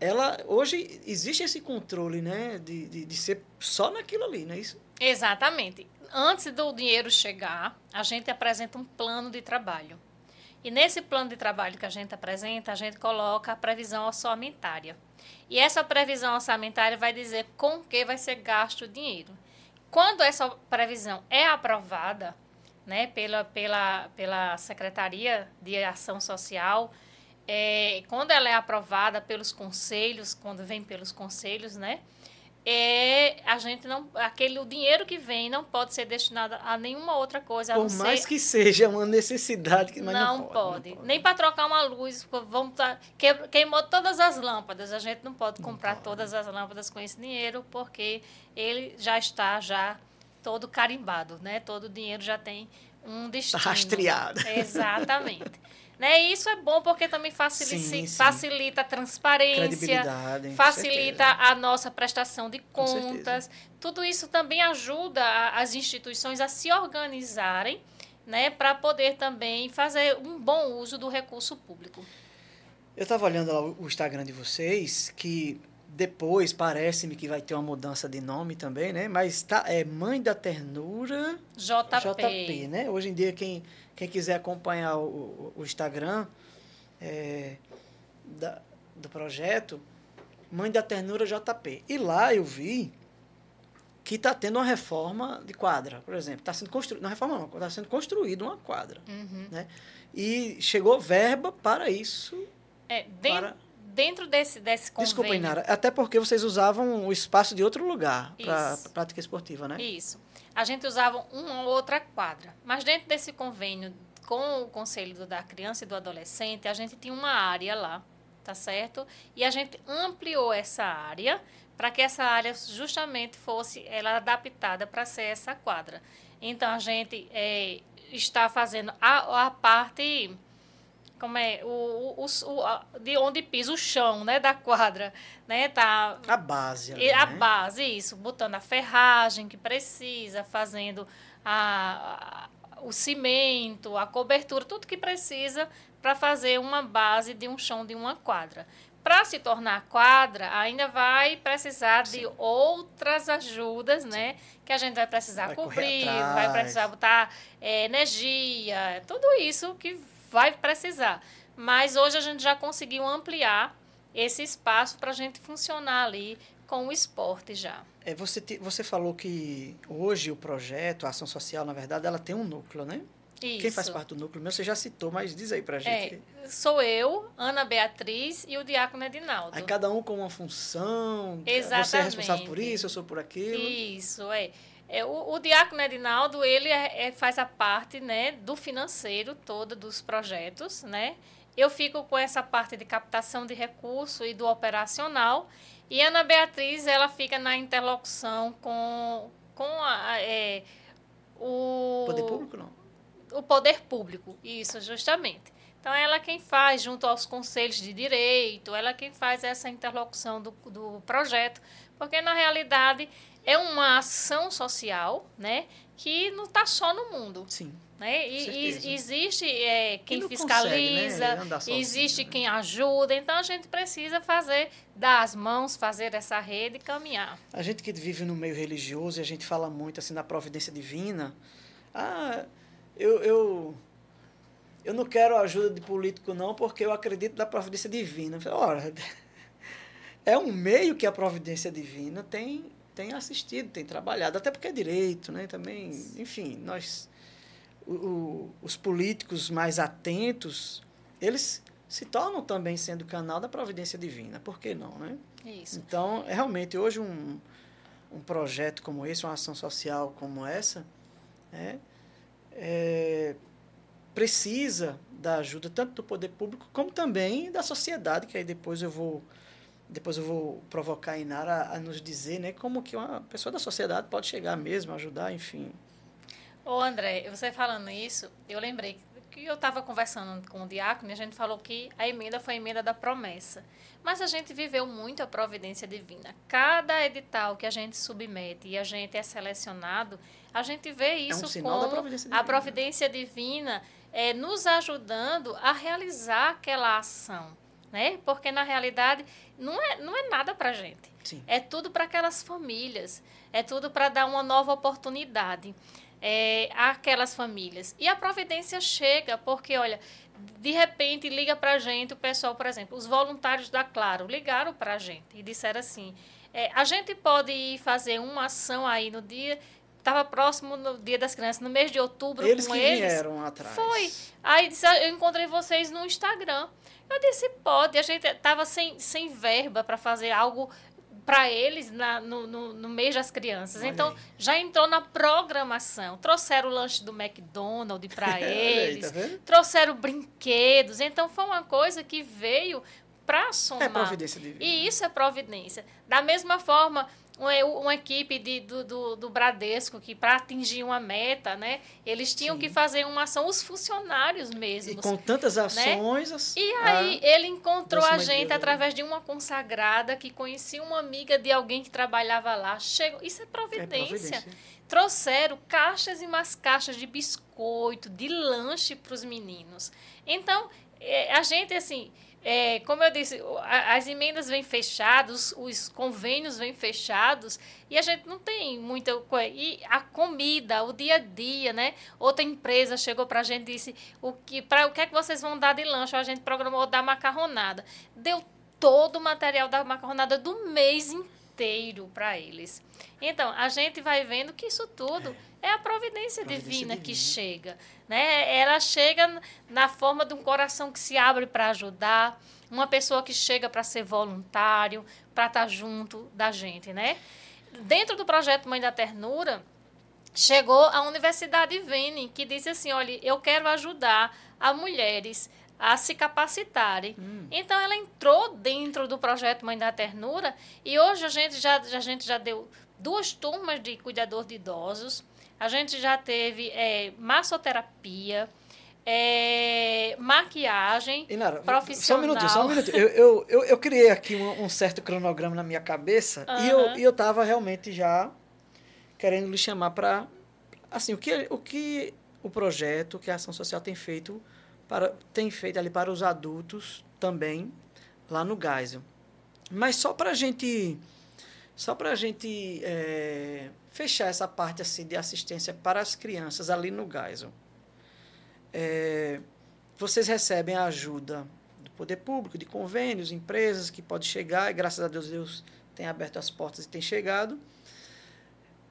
Ela, hoje, existe esse controle, né? De, de, de ser só naquilo ali, não é isso? Exatamente. Antes do dinheiro chegar, a gente apresenta um plano de trabalho. E nesse plano de trabalho que a gente apresenta, a gente coloca a previsão orçamentária. E essa previsão orçamentária vai dizer com que vai ser gasto o dinheiro. Quando essa previsão é aprovada né, pela, pela, pela Secretaria de Ação Social, é, quando ela é aprovada pelos conselhos, quando vem pelos conselhos, né, é a gente não aquele o dinheiro que vem não pode ser destinado a nenhuma outra coisa por mais ser, que seja uma necessidade que não, não, pode, pode. não pode. nem para trocar uma luz vamos tá, que, queimou todas as lâmpadas. A gente não pode comprar não pode. todas as lâmpadas com esse dinheiro porque ele já está já todo carimbado né? Todo o dinheiro já tem um destino. Tá rastreado. Exatamente Né? E isso é bom porque também facilita, sim, sim. facilita a transparência, facilita a nossa prestação de contas. Tudo isso também ajuda as instituições a se organizarem né, para poder também fazer um bom uso do recurso público. Eu estava olhando lá o Instagram de vocês, que depois parece-me que vai ter uma mudança de nome também, né? Mas tá, é Mãe da Ternura JP. JP, né? Hoje em dia quem quem quiser acompanhar o, o Instagram é, da, do projeto, Mãe da Ternura JP. E lá eu vi que está tendo uma reforma de quadra, por exemplo. Está sendo construída, não reforma não, está sendo construída uma quadra. Uhum. Né? E chegou verba para isso. É, dentro, para... dentro desse, desse convênio... Desculpa, Inara, até porque vocês usavam o espaço de outro lugar para prática esportiva, né? Isso. A gente usava uma ou outra quadra. Mas dentro desse convênio com o Conselho da Criança e do Adolescente, a gente tinha uma área lá, tá certo? E a gente ampliou essa área para que essa área justamente fosse ela adaptada para ser essa quadra. Então a gente eh, está fazendo a, a parte como é o, o, o- de onde pisa o chão, né, da quadra, né, tá A base. Ali, a né? base, isso, botando a ferragem que precisa, fazendo a, a- o cimento, a cobertura, tudo que precisa para fazer uma base de um chão de uma quadra. Para se tornar quadra, ainda vai precisar de outras ajudas, né? Que a gente vai precisar Vai cobrir, vai precisar botar eh, energia, tudo isso que vai precisar. Mas hoje a gente já conseguiu ampliar esse espaço para a gente funcionar ali com o esporte já. É, você, te- você falou que hoje o projeto, a ação social, na verdade, ela tem um núcleo, né? Isso. Quem faz parte do núcleo meu, você já citou, mas diz aí pra gente. É, sou eu, Ana Beatriz e o Diácono Edinaldo. Aí cada um com uma função. Você é Exatamente. responsável por isso, eu sou por aquilo. Isso, é. É, o, o Diácono Edinaldo, ele é- é- faz a parte né, do financeiro todo dos projetos, né? Eu fico com essa parte de captação de recurso e do operacional. E Ana Beatriz, ela fica na interlocução com, com a, é, o... Poder público, não. o poder público, isso, justamente. Então, ela é quem faz, junto aos conselhos de direito, ela é quem faz essa interlocução do, do projeto, porque, na realidade, é uma ação social, né, que não está só no mundo, Sim. né? E, e existe é, quem fiscaliza, consegue, né, sozinho, existe né? quem ajuda, então a gente precisa fazer, dar as mãos, fazer essa rede e caminhar. A gente que vive no meio religioso e a gente fala muito assim da providência divina. Ah, eu, eu, eu não quero ajuda de político, não, porque eu acredito na providência divina. Ora, é um meio que a providência divina tem, tem assistido, tem trabalhado, até porque é direito, né? Também, enfim, nós, o- o- os políticos mais atentos, eles se tornam também sendo canal da providência divina. Por que não, né? Isso. Então, é realmente, hoje um, um projeto como esse, uma ação social como essa, né, é, precisa da ajuda tanto do poder público como também da sociedade, que aí depois eu vou depois eu vou provocar a Inara a, nos dizer né, como que uma pessoa da sociedade pode chegar mesmo, ajudar, enfim. Ô André, você falando isso, eu lembrei que eu estava conversando com o diácono e a gente falou que a emenda foi a emenda da promessa. Mas a gente viveu muito a providência divina. Cada edital que a gente submete e a gente é selecionado, a gente vê isso É um como providência a providência divina é, nos ajudando a realizar aquela ação. Né? Porque, na realidade, não é, não é nada para a gente. Sim. É tudo para aquelas famílias. É tudo para dar uma nova oportunidade é, àquelas famílias. E a providência chega, porque, olha, de repente liga para a gente o pessoal, por exemplo, os voluntários da Claro ligaram para a gente e disseram assim: é, a gente pode ir fazer uma ação aí no dia. Estava próximo no Dia das Crianças, no mês de outubro, Eles com que eles. vieram atrás. Foi. Aí disse, "Ah, eu encontrei vocês no Instagram. Eu disse, pode. A gente estava sem, sem verba para fazer algo para eles na, no, no, no mês das crianças. Olha então, aí. já entrou na programação. Trouxeram o lanche do McDonald's para Olha aí, eles. tá trouxeram brinquedos. Então, foi uma coisa que veio para somar. É providência divina. E isso é providência. Da mesma forma, uma, uma equipe de, do, do, do Bradesco, que para atingir uma meta, né, eles tinham Sim. que fazer uma ação, os funcionários E mesmos. com tantas ações. as- E aí a- ele encontrou a gente livre. através de uma consagrada que conhecia uma amiga de alguém que trabalhava lá. Chegou, isso é é providência. providência. Trouxeram caixas e mais caixas de biscoito, de lanche para os meninos. Então, é, a gente, assim, é, como eu disse, as emendas vêm fechadas, os convênios vêm fechados, e a gente não tem muita coisa. E a comida, o dia a dia, né? Outra empresa chegou para a gente e disse: o que, pra, o que é que vocês vão dar de lanche? A gente programou dar macarronada. Deu todo o material da macarronada do mês inteiro inteiro para eles. Então, a gente vai vendo que isso tudo é, é a providência, providência divina, divina, que chega. Né? Ela chega na forma de um coração que se abre para ajudar, uma pessoa que chega para ser voluntário, para estar tá junto da gente. Né? Dentro do projeto Mãe da Ternura, chegou a Universidade Vene, que disse assim, olha, eu quero ajudar a mulheres a se capacitarem. Hum. Então, ela entrou dentro do projeto Mãe da Ternura e hoje a gente já, a gente já deu duas turmas de cuidador de idosos, a gente já teve é, massoterapia, é, maquiagem Inara, profissional. Só um minutinho, só um minutinho. Eu, eu, eu, eu criei aqui um, um, certo cronograma na minha cabeça uhum. e eu e eu estava realmente já querendo lhe chamar para assim o que o que o projeto que a ação social tem feito para, tem feito ali para os adultos também, lá no Geisel. Mas só para a gente, só para a gente é, fechar essa parte assim de assistência para as crianças ali no Geisel. É, vocês recebem a ajuda do poder público, de convênios, empresas que pode chegar, e graças a Deus Deus tem aberto as portas e tem chegado.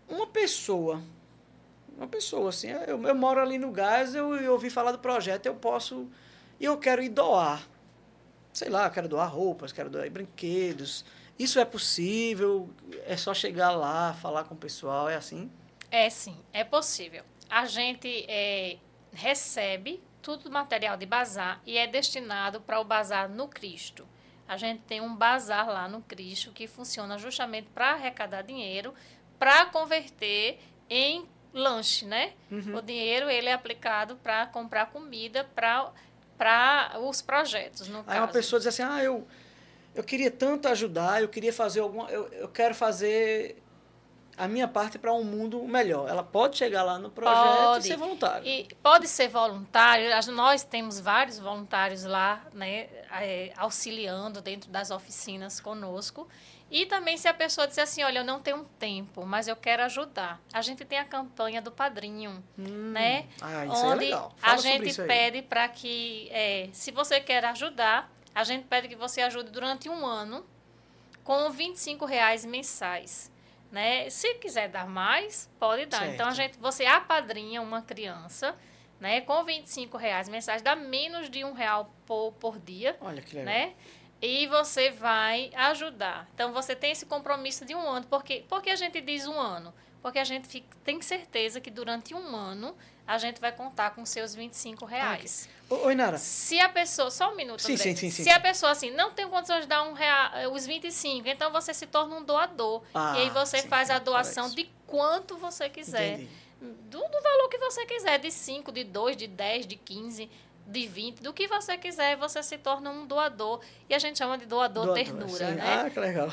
Uma pessoa uma pessoa, assim, eu, eu moro ali no eu, eu ouvi falar do projeto, eu posso. E eu quero ir doar. Sei lá, quero doar roupas, quero doar brinquedos. Isso é possível? É só chegar lá, falar com o pessoal, é assim? É sim, é possível. A gente é, recebe tudo material de bazar e é destinado para o bazar no Cristo. A gente tem um bazar lá no Cristo que funciona justamente para arrecadar dinheiro, para converter em lanche, né? Uhum. O dinheiro ele é aplicado para comprar comida para para os projetos, no Aí caso. uma pessoa diz assim, ah, eu, eu queria tanto ajudar, eu queria fazer alguma... Eu, eu quero fazer a minha parte para um mundo melhor. Ela pode chegar lá no projeto pode. e ser voluntária. E pode ser voluntário. Nós temos vários voluntários lá, né, é, auxiliando dentro das oficinas conosco. E também se a pessoa disser assim, olha, eu não tenho tempo, mas eu quero ajudar. A gente tem a campanha do padrinho, hum, né? Ah, isso é onde é legal. Fala a gente pede para que, é, se você quer ajudar, a gente pede que você ajude durante um ano com 25 reais mensais. Né? Se quiser dar mais, pode dar. Certo. Então a gente, você apadrinha uma criança, né? Com 25 reais mensais, dá menos de um real por, por dia. Olha que legal. Né? e você vai ajudar. Então você tem esse compromisso de um ano. Por que, por que a gente diz um ano? Porque a gente fica, tem certeza que durante um ano a gente vai contar com seus 25 reais. Ah, Oi, Nara. Se a pessoa. Só um minuto, sim, sim, sim, sim, Se a pessoa assim não tem condições de dar um real, eh, os 25, então você se torna um doador. Ah, e aí você sim, faz a doação de quanto você quiser. Do, do, valor que você quiser, de 5, de 2, de 10, de 15 de 20, do que você quiser, você se torna um doador. E a gente chama de doador, doador ternura, sim. né? Ah, que legal.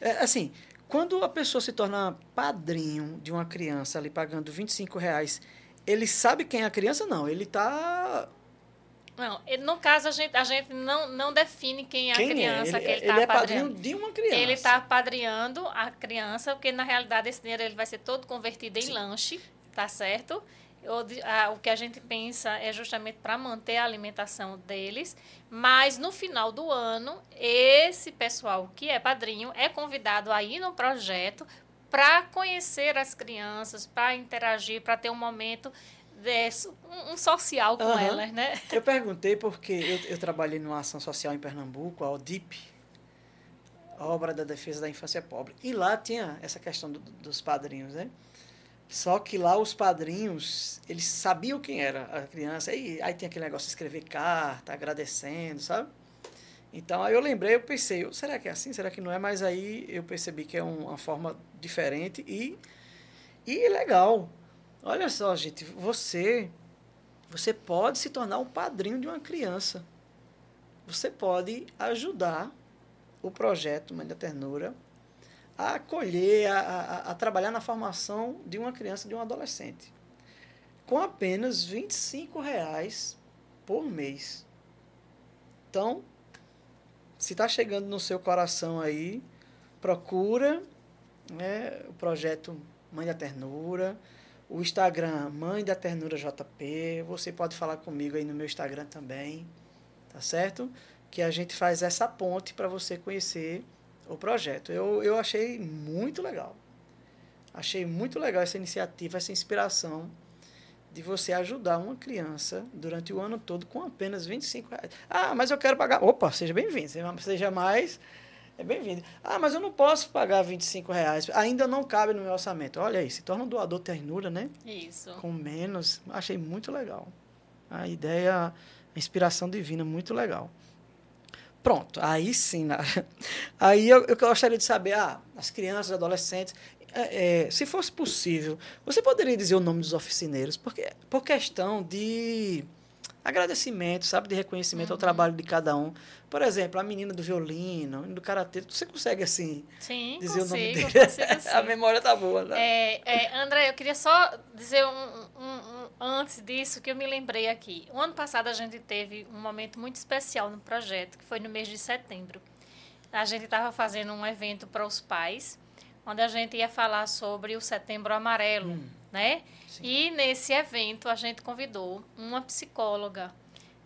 É, assim, quando a pessoa se torna padrinho de uma criança ali pagando 25 reais, ele sabe quem é a criança? Não, ele está... Não, no caso, a gente, a gente não, não define quem é quem a criança é? Ele, que ele está é padrinho de uma criança. Ele está padrinhando a criança, porque na realidade esse dinheiro ele vai ser todo convertido em Sim. lanche, tá certo? o que a gente pensa é justamente para manter a alimentação deles, mas no final do ano, esse pessoal que é padrinho é convidado a ir no projeto para conhecer as crianças, para interagir, para ter um momento desse, um, um social com uhum. elas, né? Eu perguntei porque eu, eu trabalhei numa ação social em Pernambuco, a ODIP, a Obra da Defesa da Infância Pobre, e lá tinha essa questão do, dos padrinhos, né? Só que lá os padrinhos, eles sabiam quem era a criança. E aí tem aquele negócio de escrever carta, agradecendo, sabe? Então aí eu lembrei, eu pensei, será que é assim? Será que não é? Mas aí eu percebi que é uma forma diferente e, e legal. Olha só, gente, você, você pode se tornar um padrinho de uma criança. Você pode ajudar o projeto Mãe da Ternura a acolher, a, a, a, trabalhar na formação de uma criança, de um adolescente. Com apenas R$ reais por mês. Então, se está chegando no seu coração aí, procura né, o projeto Mãe da Ternura, o Instagram Mãe da Ternura JP. Você pode falar comigo aí no meu Instagram também, tá certo? Que a gente faz essa ponte para você conhecer o projeto. Eu, eu achei muito legal. Achei muito legal essa iniciativa, essa inspiração de você ajudar uma criança durante o ano todo com apenas 25 reais. Ah, mas eu quero pagar. Opa, seja bem-vindo. Seja mais. É bem-vindo. Ah, mas eu não posso pagar 25 reais. Ainda não cabe no meu orçamento. Olha aí, se torna um doador ternura, né? Isso. Com menos. Achei muito legal. A ideia, a inspiração divina, muito legal. Pronto, aí sim. Aí eu, eu gostaria de saber, ah, as crianças, adolescentes, é, é, se fosse possível, você poderia dizer o nome dos oficineiros, porque por questão de agradecimento, sabe, de reconhecimento uhum. ao trabalho de cada um. Por exemplo, a menina do violino, do karatê, você consegue assim sim, dizer consigo, o nome dele? Consigo, a memória tá boa, né? É, é, André, eu queria só dizer um, um, um, antes disso que eu me lembrei aqui. O ano passado a gente teve um momento muito especial no projeto, que foi no mês de setembro. A gente estava fazendo um evento para os pais onde a gente ia falar sobre o Setembro Amarelo, hum, né? Sim. E nesse evento a gente convidou uma psicóloga,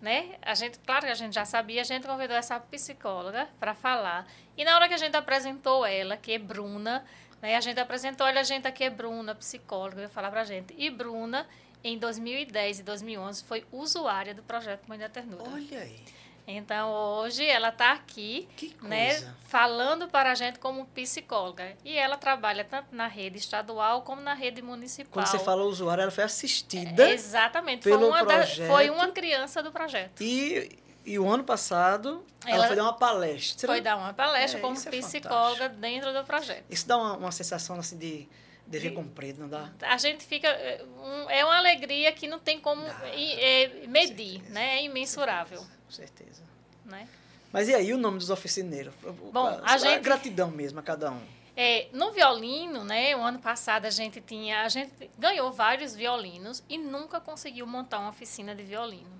né? A gente, claro que a gente já sabia, a gente convidou essa psicóloga para falar. E na hora que a gente apresentou ela, que é Bruna, né? A gente apresentou, olha, a gente aqui é Bruna, psicóloga, ia falar pra gente. E Bruna, em 2010 e 2011, foi usuária do projeto Mãe da Ternura. Olha aí. Então, hoje ela está aqui, né, falando para a gente como psicóloga. E ela trabalha tanto na rede estadual como na rede municipal. Quando você fala usuário, ela foi assistida. É, exatamente. Pelo foi, uma projeto, da, foi uma criança do projeto. E, e o ano passado, ela, ela foi dar uma palestra. Foi dar uma palestra é, como é psicóloga é dentro do projeto. Isso dá uma, uma sensação assim de dever cumprido, não dá? A gente fica. É uma alegria que não tem como dá, é, medir, né? É imensurável com certeza. Né? Mas e aí o nome dos oficineiros? Bom, a, a gente... gratidão mesmo a cada um. É, no violino, né, o ano passado a gente tinha, a gente ganhou vários violinos e nunca conseguiu montar uma oficina de violino.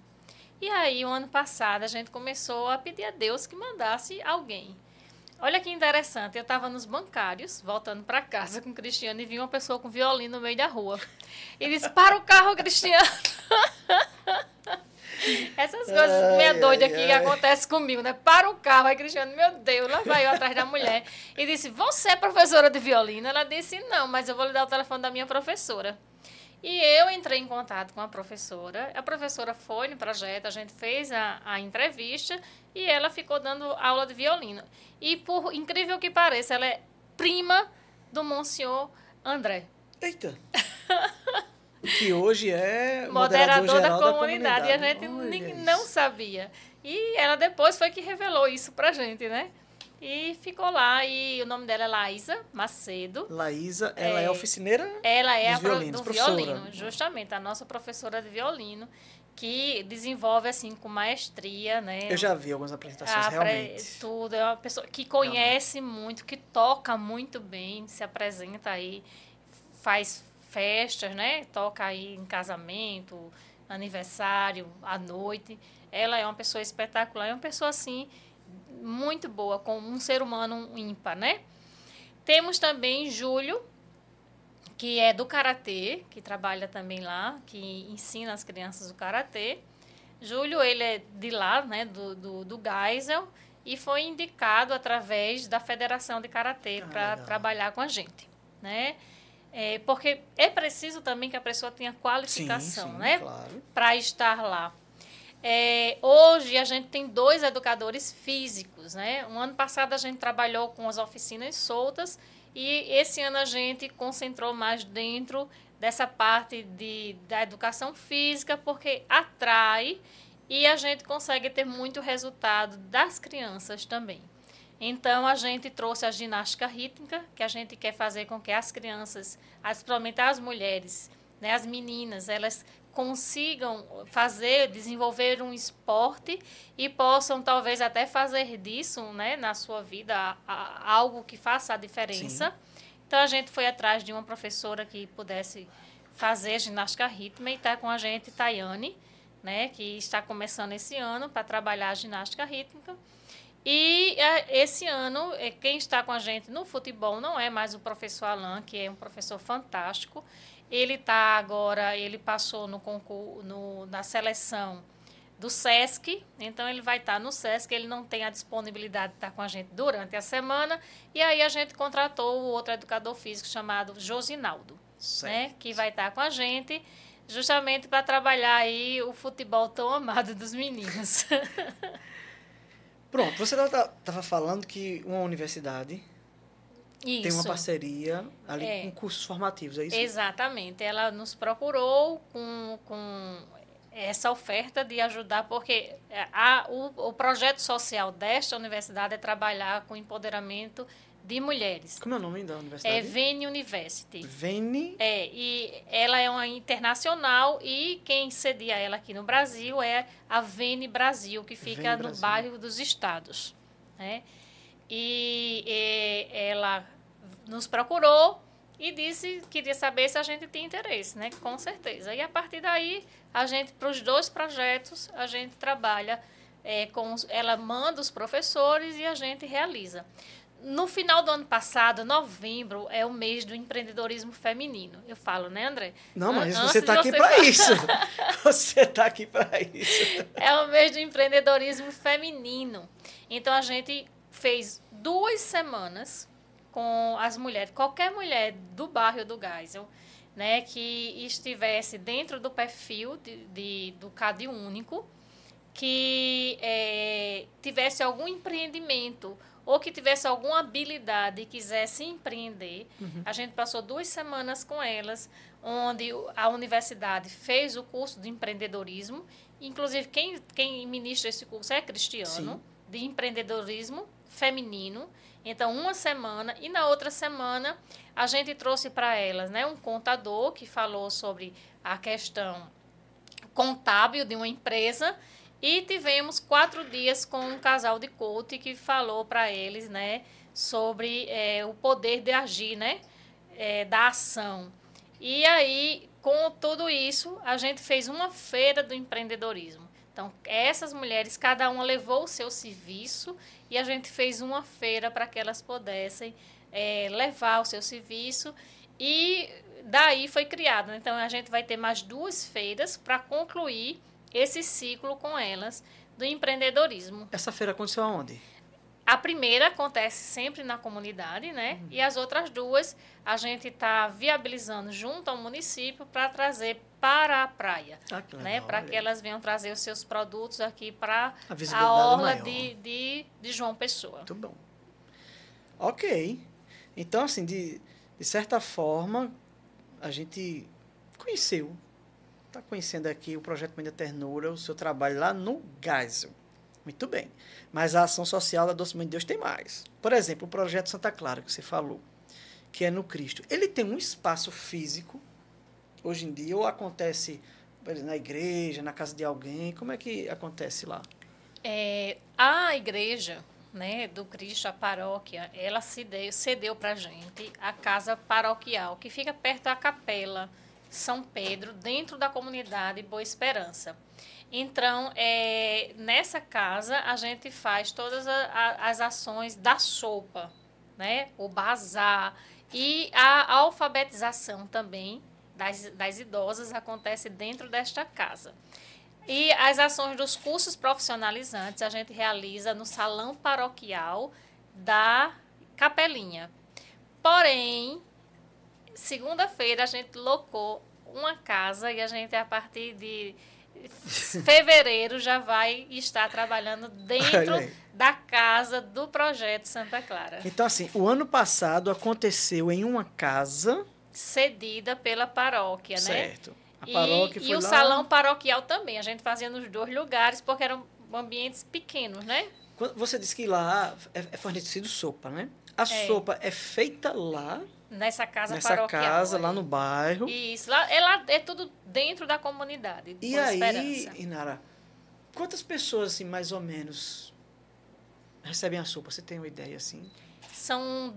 E aí, o ano passado, a gente começou a pedir a Deus que mandasse alguém. Olha que interessante, eu estava nos bancários, voltando para casa com o Cristiano, e vi uma pessoa com violino no meio da rua. E disse, para o carro, Cristiano! Essas coisas ai, meia doida que acontecem comigo, né? Para o carro, aí Cristiano, meu Deus, lá vai eu atrás da mulher. E disse, você é professora de violino? Ela disse, não, mas eu vou lhe dar o telefone da minha professora. E eu entrei em contato com a professora. A professora foi no projeto, a gente fez a, a entrevista e ela ficou dando aula de violino. E por incrível que pareça, ela é prima do Monsenhor André. Eita! que hoje é moderador, da, comunidade, da comunidade. E a gente nem, não sabia. E ela depois foi que revelou isso pra gente, né? E ficou lá, e o nome dela é Laísa Macedo. Laísa, ela é, é oficineira Ela é a violinos, do professora. violino, justamente, a nossa professora de violino, que desenvolve, assim, com maestria, né? Eu já vi algumas apresentações, a, realmente. Tudo, é uma pessoa que conhece muito, que toca muito bem, se apresenta aí, faz festas, né? Toca aí em casamento, aniversário, à noite. Ela é uma pessoa espetacular, é uma pessoa assim muito boa, com um ser humano ímpar, né? Temos também Júlio, que é do karatê, que trabalha também lá, que ensina as crianças o karatê. Júlio, ele é de lá, né, do, do, do Geisel, e foi indicado através da Federação de Karatê ah, para trabalhar com a gente, né? É, porque é preciso também que a pessoa tenha qualificação, sim, sim, né? Claro. Para estar lá. É, hoje a gente tem dois educadores físicos, né? Um ano passado a gente trabalhou com as oficinas soltas e esse ano a gente concentrou mais dentro dessa parte de, da educação física, porque atrai e a gente consegue ter muito resultado das crianças também. Então, a gente trouxe a ginástica rítmica, que a gente quer fazer com que as crianças, principalmente as mulheres, né, as meninas, elas consigam fazer, desenvolver um esporte e possam talvez até fazer disso, né, na sua vida, a, a, algo que faça a diferença. Sim. Então, a gente foi atrás de uma professora que pudesse fazer ginástica rítmica e está com a gente, Tayane, né, que está começando esse ano para trabalhar a ginástica rítmica. E é, esse ano, é, quem está com a gente no futebol não é mais o professor Alain, que é um professor fantástico. Ele está agora, ele passou no concurso, no, na seleção do SESC, então ele vai estar no SESC, ele não tem a disponibilidade de estar com a gente durante a semana, e aí a gente contratou o outro educador físico chamado Josinaldo, né, que vai estar com a gente justamente para trabalhar aí o futebol tão amado dos meninos. Pronto, você estava falando que uma universidade isso. tem uma parceria ali é. com cursos formativos, é isso? Exatamente. Ela nos procurou com, com essa oferta de ajudar, porque a, o, o projeto social desta universidade é trabalhar com empoderamento de mulheres. Como é o nome da universidade? É Vene University. Vene? É, e ela é uma internacional e quem cedia ela aqui no Brasil é a Vene Brasil, que fica no Brasil. bairro dos Estados. Né? E, e ela nos procurou e disse que queria saber se a gente tinha interesse, né? Com certeza. E a partir daí, a gente, para os dois projetos, a gente trabalha é, com. Ela manda os professores e a gente realiza. No final do ano passado, novembro, é o mês do empreendedorismo feminino. Eu falo, né, André? Não, mas Antes você está aqui para isso. você está aqui para isso. É o mês do empreendedorismo feminino. Então, a gente fez duas semanas com as mulheres, qualquer mulher do bairro do Geisel, né, que estivesse dentro do perfil de, de do CAD único, que é, tivesse algum empreendimento ou que tivesse alguma habilidade e quisesse empreender. Uhum. A gente passou duas semanas com elas, onde a universidade fez o curso de empreendedorismo. Inclusive, quem, quem ministra esse curso é Cristiano, Sim. de empreendedorismo feminino. Então, uma semana, e na outra semana, a gente trouxe para elas né, um contador que falou sobre a questão contábil de uma empresa e tivemos quatro dias com um casal de coach que falou para eles, né, sobre é, o poder de agir, né, é, da ação. E aí, com tudo isso, a gente fez uma feira do empreendedorismo. Então, essas mulheres, cada uma levou o seu serviço e a gente fez uma feira para que elas pudessem é, levar o seu serviço e daí foi criado. Então, a gente vai ter mais duas feiras para concluir esse ciclo com elas do empreendedorismo. Essa feira aconteceu aonde? A primeira acontece sempre na comunidade, né? Uhum. E as outras duas a gente está viabilizando junto ao município para trazer para a praia, ah, né? Para que elas venham trazer os seus produtos aqui para a, a orla de, de, de João Pessoa. Muito bom. Ok. Então, assim, de, de certa forma, a gente conheceu está conhecendo aqui o projeto Mãe da Ternura, o seu trabalho lá no Geisel. Muito bem. Mas a ação social da Doce Mãe de Deus tem mais. Por exemplo, o projeto Santa Clara, que você falou, que é no Cristo. Ele tem um espaço físico, hoje em dia, ou acontece na igreja, na casa de alguém? Como é que acontece lá? É, a igreja né, do Cristo, a paróquia, ela cedeu, cedeu para a gente a casa paroquial, que fica perto da capela são Pedro, dentro da comunidade Boa Esperança. Então, é, nessa casa, a gente faz todas a, a, as ações da sopa, né? o bazar e a alfabetização também das, das idosas acontece dentro desta casa. E as ações dos cursos profissionalizantes a gente realiza no salão paroquial da Capelinha. Porém, segunda-feira a gente locou uma casa e a gente, a partir de fevereiro, já vai estar trabalhando dentro da casa do projeto Santa Clara. Então, assim, o ano passado aconteceu em uma casa. Cedida pela paróquia, certo. né? Certo. A paróquia e, foi e o lá... salão paroquial também. A gente fazia nos dois lugares, porque eram ambientes pequenos, né? Você disse que lá é, é fornecido sopa, né? A é. sopa é feita lá Nessa casa Nessa paroquial. Nessa casa, lá no bairro. Isso, lá, é, lá, é tudo dentro da comunidade. E aí, esperança. Inara, quantas pessoas, assim, mais ou menos, recebem a sopa? Você tem uma ideia, assim? São,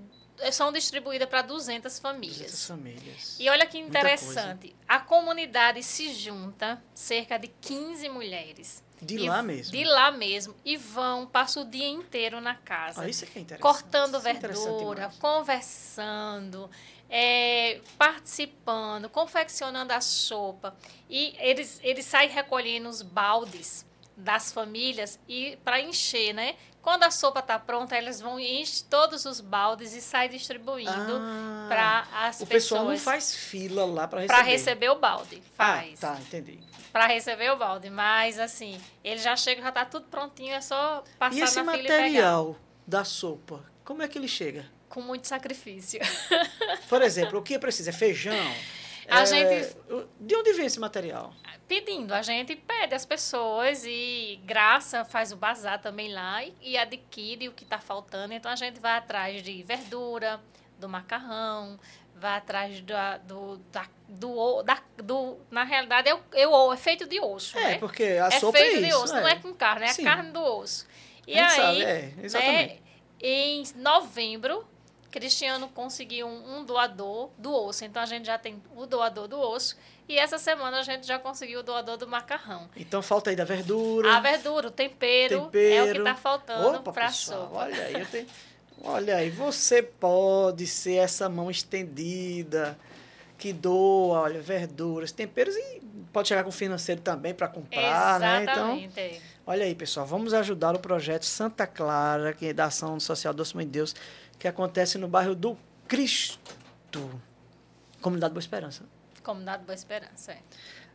são distribuídas para 200 famílias. 200 famílias. E olha que interessante, a comunidade se junta, cerca de 15 mulheres de e, lá mesmo? De lá mesmo. E vão, passam o dia inteiro na casa. Ah, isso é que é interessante. Cortando isso é verdura, conversando, é, participando, confeccionando a sopa. E eles, eles saem recolhendo os baldes das famílias e para encher, né? Quando a sopa está pronta, eles vão encher todos os baldes e sai distribuindo Ah, para as o pessoas. pessoal não faz fila lá para receber. para receber o balde. Faz. Ah, tá, entendi. Para receber o balde, mas assim, ele já chega, já tá tudo prontinho, é só passar E esse na fila e pegar. material da sopa, como é que ele chega? Com muito sacrifício. Por exemplo, o que precisa? É feijão? A É, gente- De onde vem esse material? Pedindo, a gente pede às pessoas e Graça faz o bazar também lá e, e adquire o que está faltando. Então a gente vai atrás de verdura, do macarrão, vai atrás da, do, da, do, da, do. Na realidade, é, o, é, é feito de osso. É, né? porque a é sopa feito é de isso. osso, não é com carne, é Sim. a carne do osso. E aí, sabe, é, exatamente. né, em novembro, Cristiano conseguiu um, um doador do osso. Então a gente já tem o doador do osso. E essa semana a gente já conseguiu o doador do macarrão. Então falta aí da verdura. A verdura, o tempero, é o que tempero. está faltando para sopa. olha aí, eu tenho... olha aí, você pode ser essa mão estendida que doa, olha, verduras, temperos e pode chegar com o financeiro também para comprar, né? Então, Exatamente. olha aí, pessoal, vamos ajudar o projeto Santa Clara, que é da Ação Social Doce Mãe de Deus, que acontece no bairro do Cristo, Comunidade Boa Esperança. Comunidade Boa Esperança. É.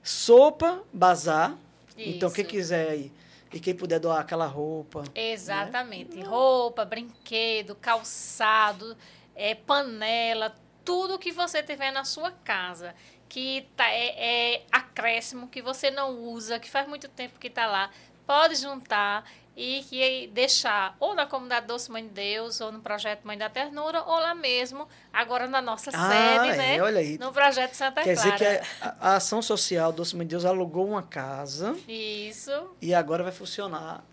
Sopa, bazar. Então, quem Isso. quiser aí e quem puder doar aquela roupa, Exatamente. Roupa, brinquedo, calçado, é, panela, tudo que você tiver na sua casa que tá, é, é acréscimo, que você não usa, que faz muito tempo que está lá, pode juntar e que deixar ou na comunidade Doce Mãe de Deus, ou no projeto Mãe da Ternura, ou lá mesmo, agora na nossa Ah, sede, é, né? olha aí. No projeto Santa Quer dizer Clara. que a, a ação social Doce Mãe de Deus alugou uma casa Isso. e agora vai funcionar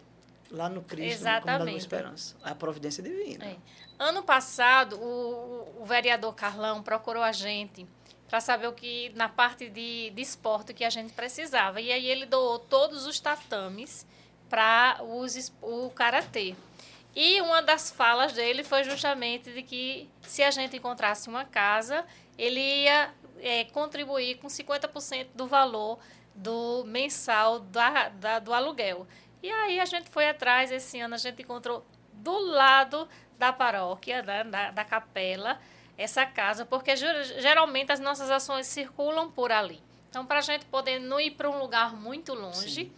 lá no Cristo, na Exatamente. Esperança. A providência divina. É. Ano passado, o, o vereador Carlão procurou a gente para saber o que, na parte de, de esporte, que a gente precisava. E aí ele doou todos os tatames para o karatê. E uma das falas dele foi justamente de que se a gente encontrasse uma casa, ele ia é, contribuir com 50% do valor do mensal da, da- do aluguel. E aí a gente foi atrás, esse ano a gente encontrou do lado da paróquia, da, da, da capela, essa casa, porque ger- geralmente as nossas ações circulam por ali. Então, para a gente poder não ir para um lugar muito longe,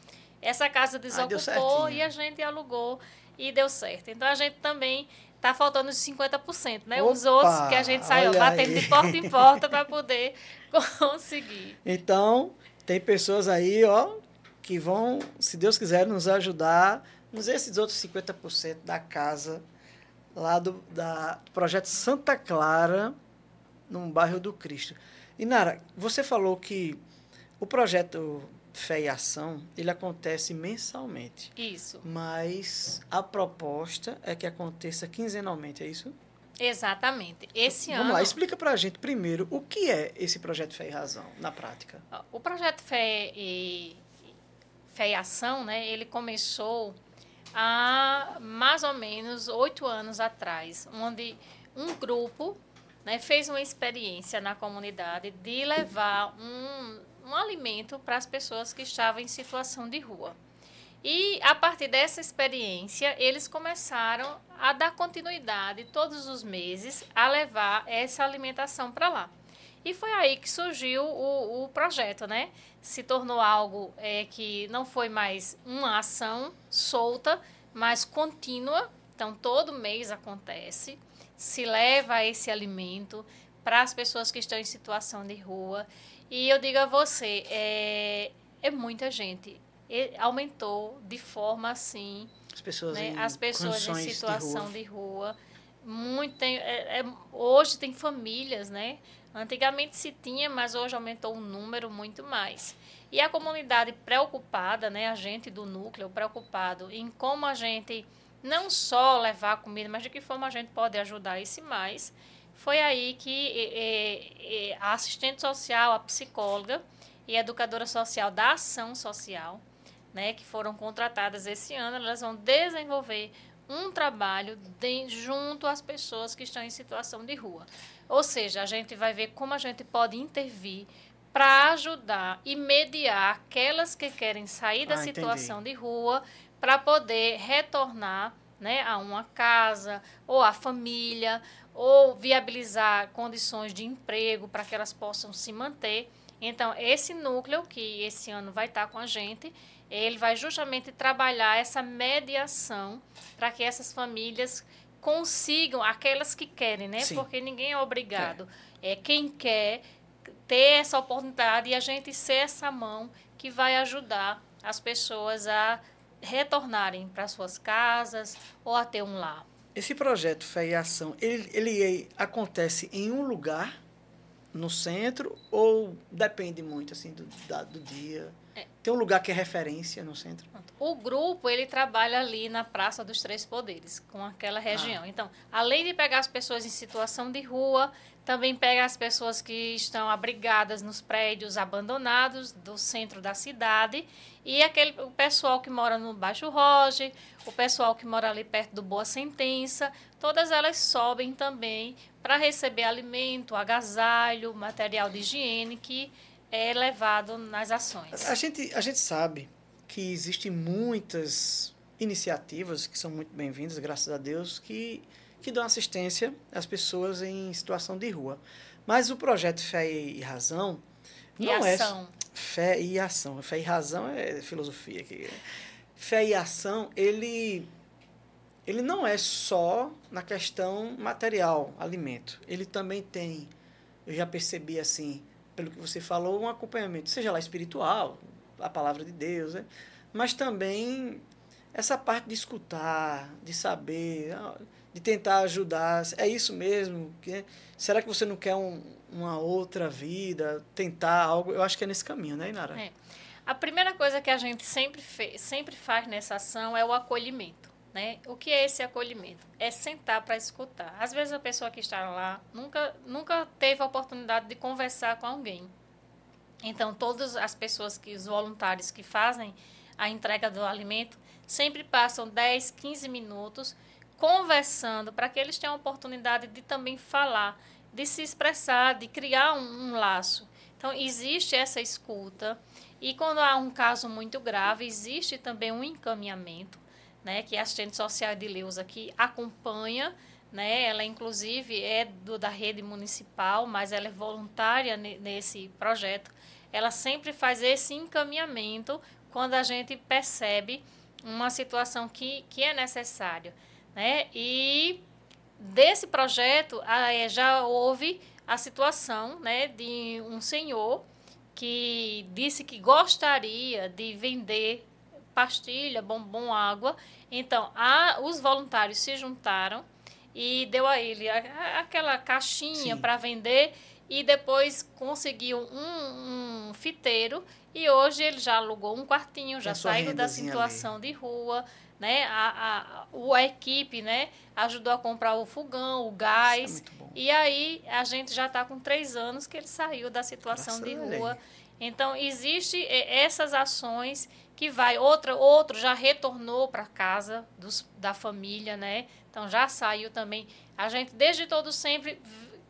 essa casa deu desocupou certinho. e a gente alugou e deu certo. Então, a gente também está faltando os 50%, né? Os Opa, outros que a gente saiu batendo aí. de porta em porta para poder conseguir. Então, tem pessoas aí, ó, que vão, se Deus quiser, nos ajudar nos esses outros 50% da casa lá do, da, do projeto Santa Clara, no bairro do Cristo. E Nara, você falou que o projeto Fé e Ação, ele acontece mensalmente, Isso. mas a proposta é que aconteça quinzenalmente, é isso? Exatamente. Esse Vamos ano. lá, explica pra gente primeiro o que é esse projeto Fé e Razão na prática. O projeto Fé e, Fé e Ação, né, ele começou há mais ou menos oito anos atrás, onde um grupo né, fez uma experiência na comunidade de levar um, um alimento para as pessoas que estavam em situação de rua. E a partir dessa experiência, eles começaram a dar continuidade todos os meses a levar essa alimentação para lá. E foi aí que surgiu o, o projeto, né? Se tornou algo é, que não foi mais uma ação solta, mas contínua. Então, todo mês acontece. Se leva esse alimento para as pessoas que estão em situação de rua. E eu digo a você, é, é muita gente. E aumentou de forma assim As pessoas né? em As pessoas em condições de situação rua. de rua. Muito tem, é- é- hoje tem famílias, né? Antigamente se tinha, mas hoje aumentou o número muito mais. E a comunidade preocupada, né? A gente do núcleo preocupado em como a gente não só levar comida, mas de que forma a gente pode ajudar esse mais. Foi aí que a assistente social, a psicóloga e a educadora social da ação social né, que foram contratadas esse ano, elas vão desenvolver um trabalho de, junto às pessoas que estão em situação de rua. Ou seja, a gente vai ver como a gente pode intervir para ajudar e mediar aquelas que querem sair da Ah, situação entendi. de rua para poder retornar né, a uma casa ou a família ou viabilizar condições de emprego para que elas possam se manter. Então, esse núcleo que esse ano vai estar com a gente, ele vai justamente trabalhar essa mediação para que essas famílias consigam, aquelas que querem, né? Sim. Porque ninguém é obrigado. É quem quer ter essa oportunidade e a gente ser essa mão que vai ajudar as pessoas a retornarem para suas casas ou a ter um lar. Esse projeto Fé e Ação, ele, ele acontece em um lugar, no centro, ou depende muito assim do, da- do dia? É. Tem um lugar que é referência no centro? O grupo, ele trabalha ali na Praça dos Três Poderes, com aquela região. Então, além de pegar as pessoas em situação de rua, também pega as pessoas que estão abrigadas nos prédios abandonados do centro da cidade e aquele o pessoal que mora no Baixo Roge, o pessoal que mora ali perto do Boa Sentença, todas elas sobem também para receber alimento, agasalho, material de higiene que é levado nas ações. A gente, a gente sabe que existem muitas iniciativas que são muito bem-vindas, graças a Deus, que, que dão assistência às pessoas em situação de rua. Mas o projeto Fé e Razão E não é ação. fé e ação. Fé e razão é filosofia aqui. Fé e ação, ele ele não é só na questão material, alimento. Ele também tem, eu já percebi assim, pelo que você falou, um acompanhamento, seja lá espiritual, a palavra de Deus, né? mas também essa parte de escutar, de saber, ah, de tentar ajudar. É isso mesmo? Será que você não quer um- uma outra vida, tentar algo? Eu acho que é nesse caminho, né, Inara? É. A primeira coisa que a gente sempre, fe- sempre faz nessa ação é o acolhimento. Né? O que é esse acolhimento? É sentar para escutar. Às vezes a pessoa que está lá nunca, nunca teve a oportunidade de conversar com alguém. Então, todas as pessoas que, os voluntários que fazem a entrega do alimento, sempre passam 10, 15 minutos conversando para que eles tenham a oportunidade de também falar, de se expressar, de criar um, um laço. Então, existe essa escuta. E quando há um caso muito grave, existe também um encaminhamento, né, que a assistente social de Leusa que acompanha, né, ela inclusive é do, da rede municipal, mas ela é voluntária ne- nesse projeto. Ela sempre faz esse encaminhamento quando a gente percebe uma situação que, que é necessário, né? E desse projeto é, já houve a situação, né, de um senhor que disse que gostaria de vender pastilha, bombom, água. Então, a, os voluntários se juntaram e deu a ele a- a- aquela caixinha para vender e depois conseguiu um, um fiteiro e hoje ele já alugou um quartinho, já saiu da situação de rua, né? A, a, a equipe, né, ajudou a comprar o fogão, o gás. É. E aí a gente já está com três anos que ele saiu da situação Graças de rua. Então existe eh, essas ações que vai outra outro já retornou para casa dos, da família, né? Então já saiu também. A gente desde todo sempre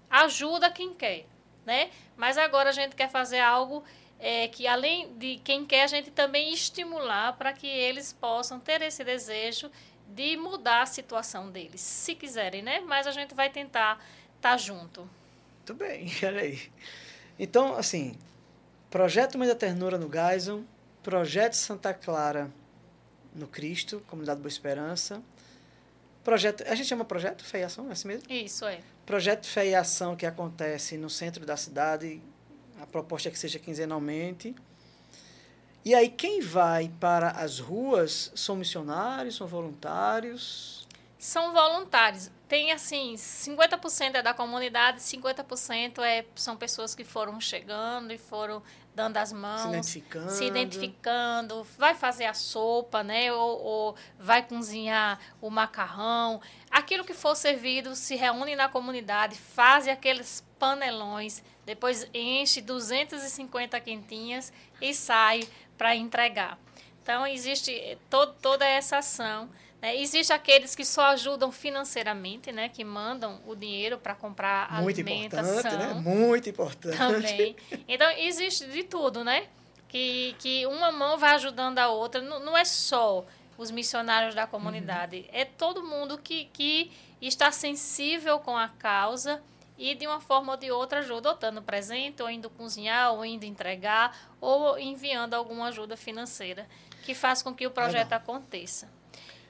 ajuda quem quer, né? Mas agora a gente quer fazer algo eh, que além de quem quer a gente também estimular para que eles possam ter esse desejo de mudar a situação deles, se quiserem, né? Mas a gente vai tentar estar junto. Muito bem, olha aí. Então, assim, Projeto Mãe da Ternura no Geison, Projeto Santa Clara no Cristo, Comunidade Boa Esperança. Projeto, a gente chama Projeto Fé e Ação, é assim mesmo? Isso é. Projeto Fé e Ação que acontece no centro da cidade, a proposta é que seja quinzenalmente. E aí quem vai para as ruas são missionários, são voluntários. São voluntários. Tem assim, 50% é da comunidade, 50% é, são pessoas que foram chegando e foram dando as mãos. Se identificando. se identificando, vai fazer a sopa, né? Ou, ou vai cozinhar o macarrão. Aquilo que for servido se reúne na comunidade, faz aqueles panelões, depois enche 250 quentinhas e sai para entregar. Então, existe to toda essa ação. É, Existem aqueles que só ajudam financeiramente, né? Que mandam o dinheiro para comprar Muito alimentação. importante, né? Muito importante. Também. Então, existe de tudo, né? Que, que uma mão vai ajudando a outra. Não, não é só os missionários da comunidade. Uhum. É todo mundo que, que está sensível com a causa e de uma forma ou de outra ajuda, ou dando presente, ou indo cozinhar, ou indo entregar, ou enviando alguma ajuda financeira, que faz com que o projeto Legal. aconteça.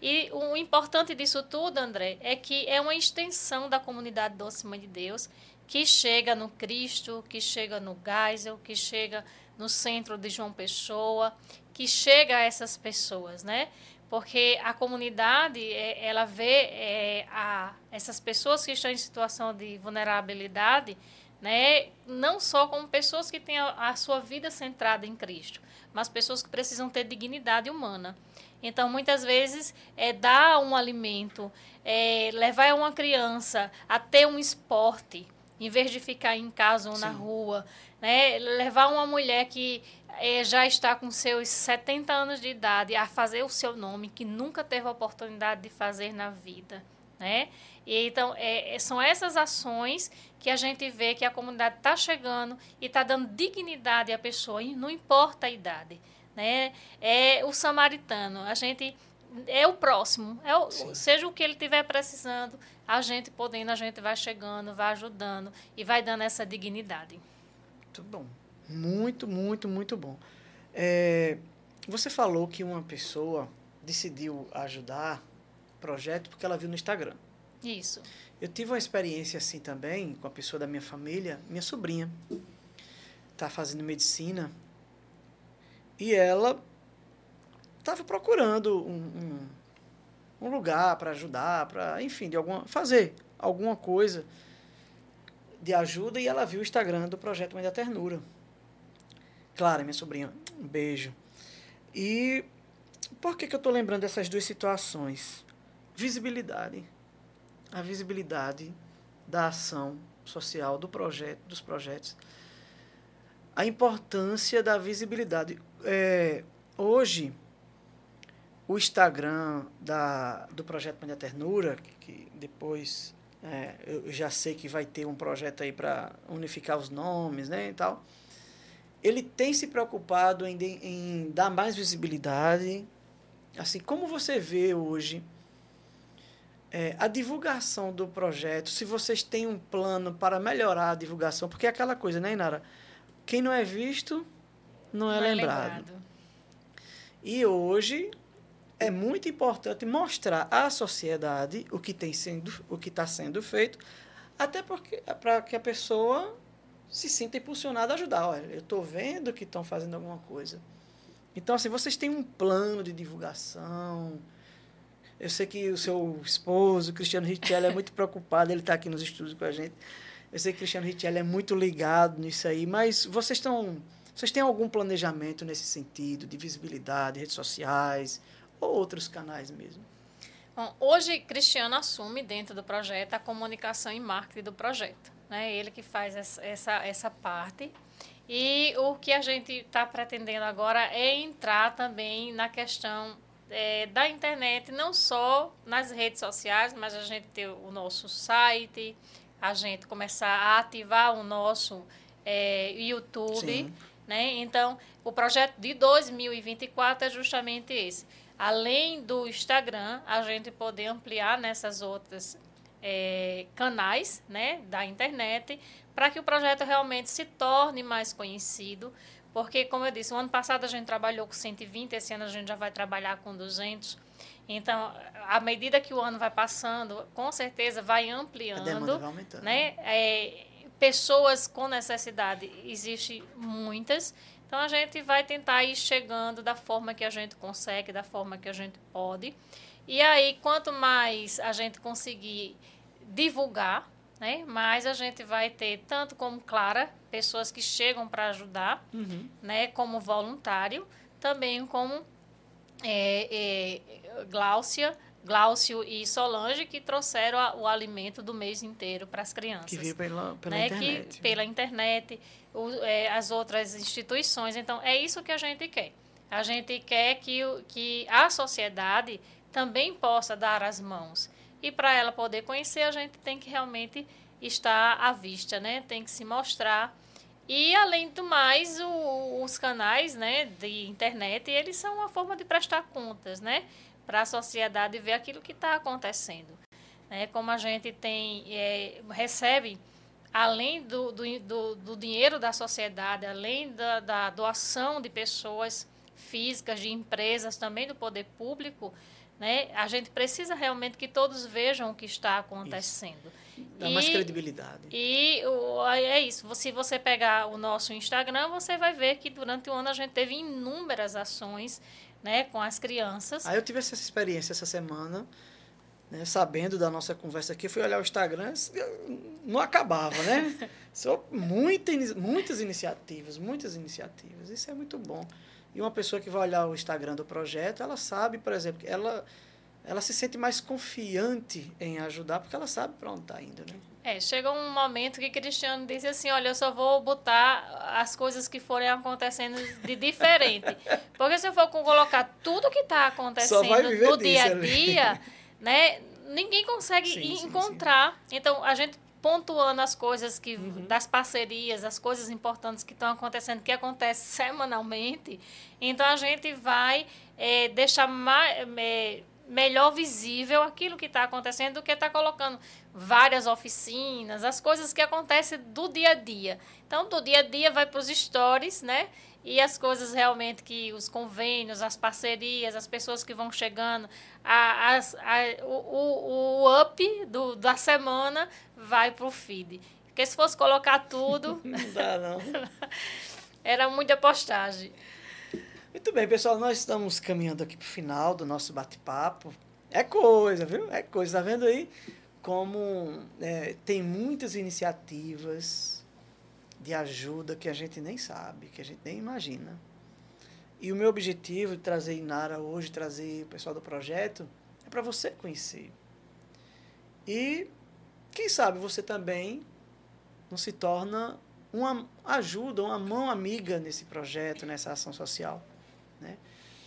E o importante disso tudo, André, é que é uma extensão da comunidade Doce Mãe de Deus, que chega no Cristo, que chega no Geisel, que chega no centro de João Pessoa, que chega a essas pessoas, né? Porque a comunidade, é, ela vê é, a, essas pessoas que estão em situação de vulnerabilidade, né? Não só como pessoas que têm a, a sua vida centrada em Cristo, mas pessoas que precisam ter dignidade humana. Então, muitas vezes, é dar um alimento, é, levar uma criança a ter um esporte, em vez de ficar em casa ou Sim. na rua, né? levar uma mulher que é, já está com seus 70 anos de idade a fazer o seu nome, que nunca teve a oportunidade de fazer na vida. Né? E, então, é, é são essas ações que a gente vê que a comunidade está chegando e está dando dignidade à pessoa, e não importa a idade né? É o samaritano. A gente é o próximo, é o, seja o que ele estiver precisando, a gente podendo, a gente vai chegando, vai ajudando e vai dando essa dignidade. Muito bom, muito, muito, muito bom. É, você falou que uma pessoa decidiu ajudar o projeto porque ela viu no Instagram. Isso. Eu tive uma experiência assim também com a pessoa da minha família, minha sobrinha, está fazendo medicina e ela estava procurando um, um, um lugar para ajudar, para, enfim, de alguma, fazer alguma coisa de ajuda e ela viu o Instagram do projeto Mãe da Ternura. Clara, minha sobrinha, um beijo. E por que, que eu estou lembrando dessas duas situações? Visibilidade. A visibilidade da ação social, do projeto, dos projetos. A importância da visibilidade é, hoje, o Instagram da, do Projeto Mãe da Ternura, que depois é, eu já sei que vai ter um projeto aí para unificar os nomes né, e tal, ele tem se preocupado em, em dar mais visibilidade. Assim, como você vê hoje é, a divulgação do projeto, se vocês têm um plano para melhorar a divulgação, porque é aquela coisa, né, Inara? Quem não é visto não é, não lembrado. é lembrado. E hoje é muito importante mostrar à sociedade o que tem sendo, o que está sendo feito, até porque para que a pessoa se sinta impulsionada a ajudar. Olha, eu estou vendo que estão fazendo alguma coisa. Então, assim, vocês têm um plano de divulgação. Eu sei que o seu esposo, Cristiano Richelli, é muito preocupado, ele está aqui nos estudos com a gente. Eu sei que o Cristiano Richelli é muito ligado nisso aí, mas vocês estão vocês têm algum planejamento nesse sentido, de visibilidade, redes sociais ou outros canais mesmo? Bom, hoje, Cristiano assume dentro do projeto a comunicação e marketing do projeto. Né? Ele que faz essa, essa parte. E o que a gente está pretendendo agora é entrar também na questão é, da internet, não só nas redes sociais, mas a gente ter o nosso site, a gente começar a ativar o nosso é, YouTube. Sim. Né? Então, o projeto de 2024 é justamente esse. Além do Instagram, a gente poder ampliar nessas outras é, canais né, da internet para que o projeto realmente se torne mais conhecido. Porque, como eu disse, o ano passado a gente trabalhou com 120, esse ano a gente já vai trabalhar com 200. Então, à medida que o ano vai passando, com certeza vai ampliando. A demanda vai aumentando. Né? É, pessoas com necessidade existe muitas. Então a gente vai tentar ir chegando da forma que a gente consegue, da forma que a gente pode. E aí, quanto mais a gente conseguir divulgar, né, mais a gente vai ter, tanto como Clara, pessoas que chegam para ajudar, uhum. né, como voluntário, também como é, é, Gláucia, Glaucio e Solange que trouxeram a, o alimento do mês inteiro para as crianças. Que veio pela, pela né? internet. Que, pela internet, as outras instituições. Então, é isso que a gente quer. A gente quer que, que a sociedade também possa dar as mãos. E para ela poder conhecer, a gente tem que realmente estar à vista, né? Tem que se mostrar. E, além do mais, o, os canais né, de internet, eles são uma forma de prestar contas, né? Para a sociedade ver aquilo que está acontecendo. Né? Como a gente tem, é, recebe, além do, do, do, do, dinheiro da sociedade, além da, da doação de pessoas físicas, de empresas, também do poder público, né? A gente precisa realmente que todos vejam o que está acontecendo. Isso. Dá e, mais credibilidade. E o, é isso. Se você pegar o nosso Instagram, você vai ver que durante o ano a gente teve inúmeras ações né, com as crianças. Aí eu tive essa experiência essa semana, né, sabendo da nossa conversa aqui, fui olhar o Instagram, não acabava, né? São muita, muitas iniciativas, muitas iniciativas. Isso é muito bom. E uma pessoa que vai olhar o Instagram do projeto, ela sabe, por exemplo, ela, ela se sente mais confiante em ajudar, porque ela sabe para onde está indo, né? É, chega um momento que Cristiano disse assim, olha, eu só vou botar as coisas que forem acontecendo de diferente. Porque se eu for colocar tudo que está acontecendo no dia a dia, né, ninguém consegue sim, encontrar. Sim, sim. Então, a gente pontuando as coisas que uhum. das parcerias, as coisas importantes que estão acontecendo, que acontecem semanalmente. Então a gente vai é, deixar mais, é, melhor visível aquilo que está acontecendo do que está colocando várias oficinas, as coisas que acontecem do dia a dia. Então, do dia a dia vai para os stories, né? E as coisas realmente que os convênios, as parcerias, as pessoas que vão chegando, a, a, a, o, o up do, da semana vai para o feed. Porque se fosse colocar tudo. não dá, não. era muita postagem. Muito bem, pessoal, nós estamos caminhando aqui para o final do nosso bate-papo. É coisa, viu? É coisa. Tá vendo aí como é, tem muitas iniciativas de ajuda que a gente nem sabe, que a gente nem imagina. E o meu objetivo de trazer Inara hoje, trazer o pessoal do projeto, é para você conhecer. E quem sabe você também não se torna uma ajuda, uma mão amiga nesse projeto, nessa ação social, né?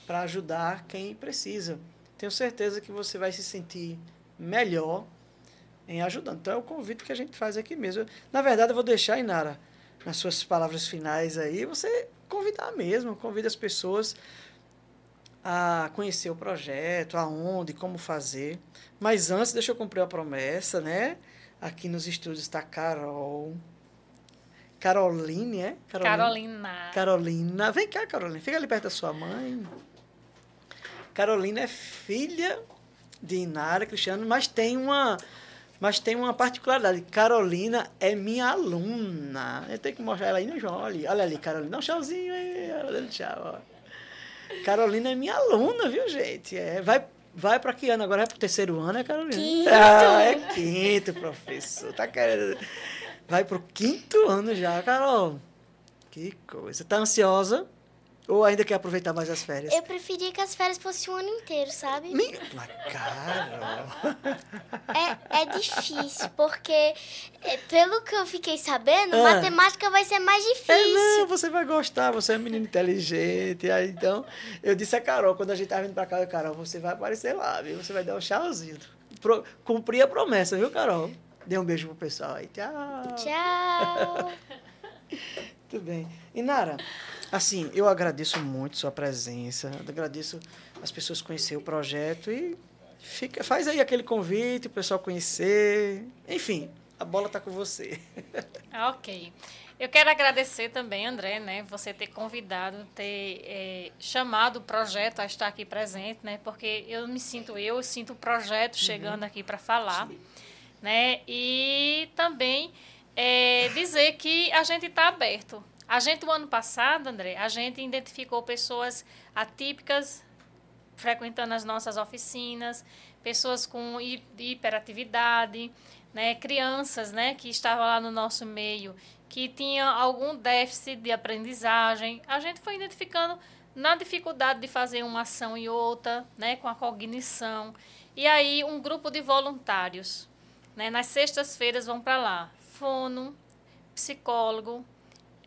Para ajudar quem precisa. Tenho certeza que você vai se sentir melhor em ajudando. Então é o convite que a gente faz aqui mesmo. Na verdade, eu vou deixar, Inara, nas suas palavras finais aí, você convidar mesmo, convida as pessoas a conhecer o projeto, aonde, como fazer. Mas antes, deixa eu cumprir a promessa, né? Aqui nos estúdios está Carol. Caroline, é? Carolina. Carolina. Carolina. Vem cá, Carolina. Fica ali perto da sua mãe. Carolina é filha de Inara Cristiano, mas tem uma mas tem uma particularidade. Carolina é minha aluna. Eu tenho que mostrar ela aí no João. Olha, ali, Carolina. Dá um tchauzinho aí. Dando tchau. Ó. Carolina é minha aluna, viu, gente? É, vai vai para que ano? Agora vai para o terceiro ano, é, Carolina? Quinto. Ah, é quinto, professor. Tá querendo... Vai para o quinto ano já, Carol. Que coisa. Tá ansiosa? Ou ainda quer aproveitar mais as férias? Eu preferia que as férias fossem o ano inteiro, sabe? Minha cara! É, é difícil, porque é, pelo que eu fiquei sabendo, ah. matemática vai ser mais difícil. É, não, você vai gostar, você é um menino inteligente. Aí, então, eu disse a Carol, quando a gente tava vindo pra casa, Carol, você vai aparecer lá, viu? Você vai dar um tchauzinho. Pro, cumprir a promessa, viu, Carol? Dê um beijo pro pessoal aí. Tchau! Tchau! Muito bem. E Nara, Assim, eu agradeço muito sua presença, agradeço as pessoas conhecer o projeto e fica, faz aí aquele convite, o pessoal conhecer. Enfim, a bola está com você. Ok. Eu quero agradecer também, André, né, você ter convidado, ter é, chamado o projeto a estar aqui presente, né, porque eu me sinto, eu sinto o projeto uhum. chegando aqui para falar, Sim. né, e também é, dizer que a gente está aberto, a gente, o ano passado, André, a gente identificou pessoas atípicas frequentando as nossas oficinas, pessoas com hiperatividade, né, crianças né, que estavam lá no nosso meio, que tinham algum déficit de aprendizagem. A gente foi identificando na dificuldade de fazer uma ação e outra, né, com a cognição. E aí, um grupo de voluntários, né, nas sextas-feiras vão para lá, fono, psicólogo,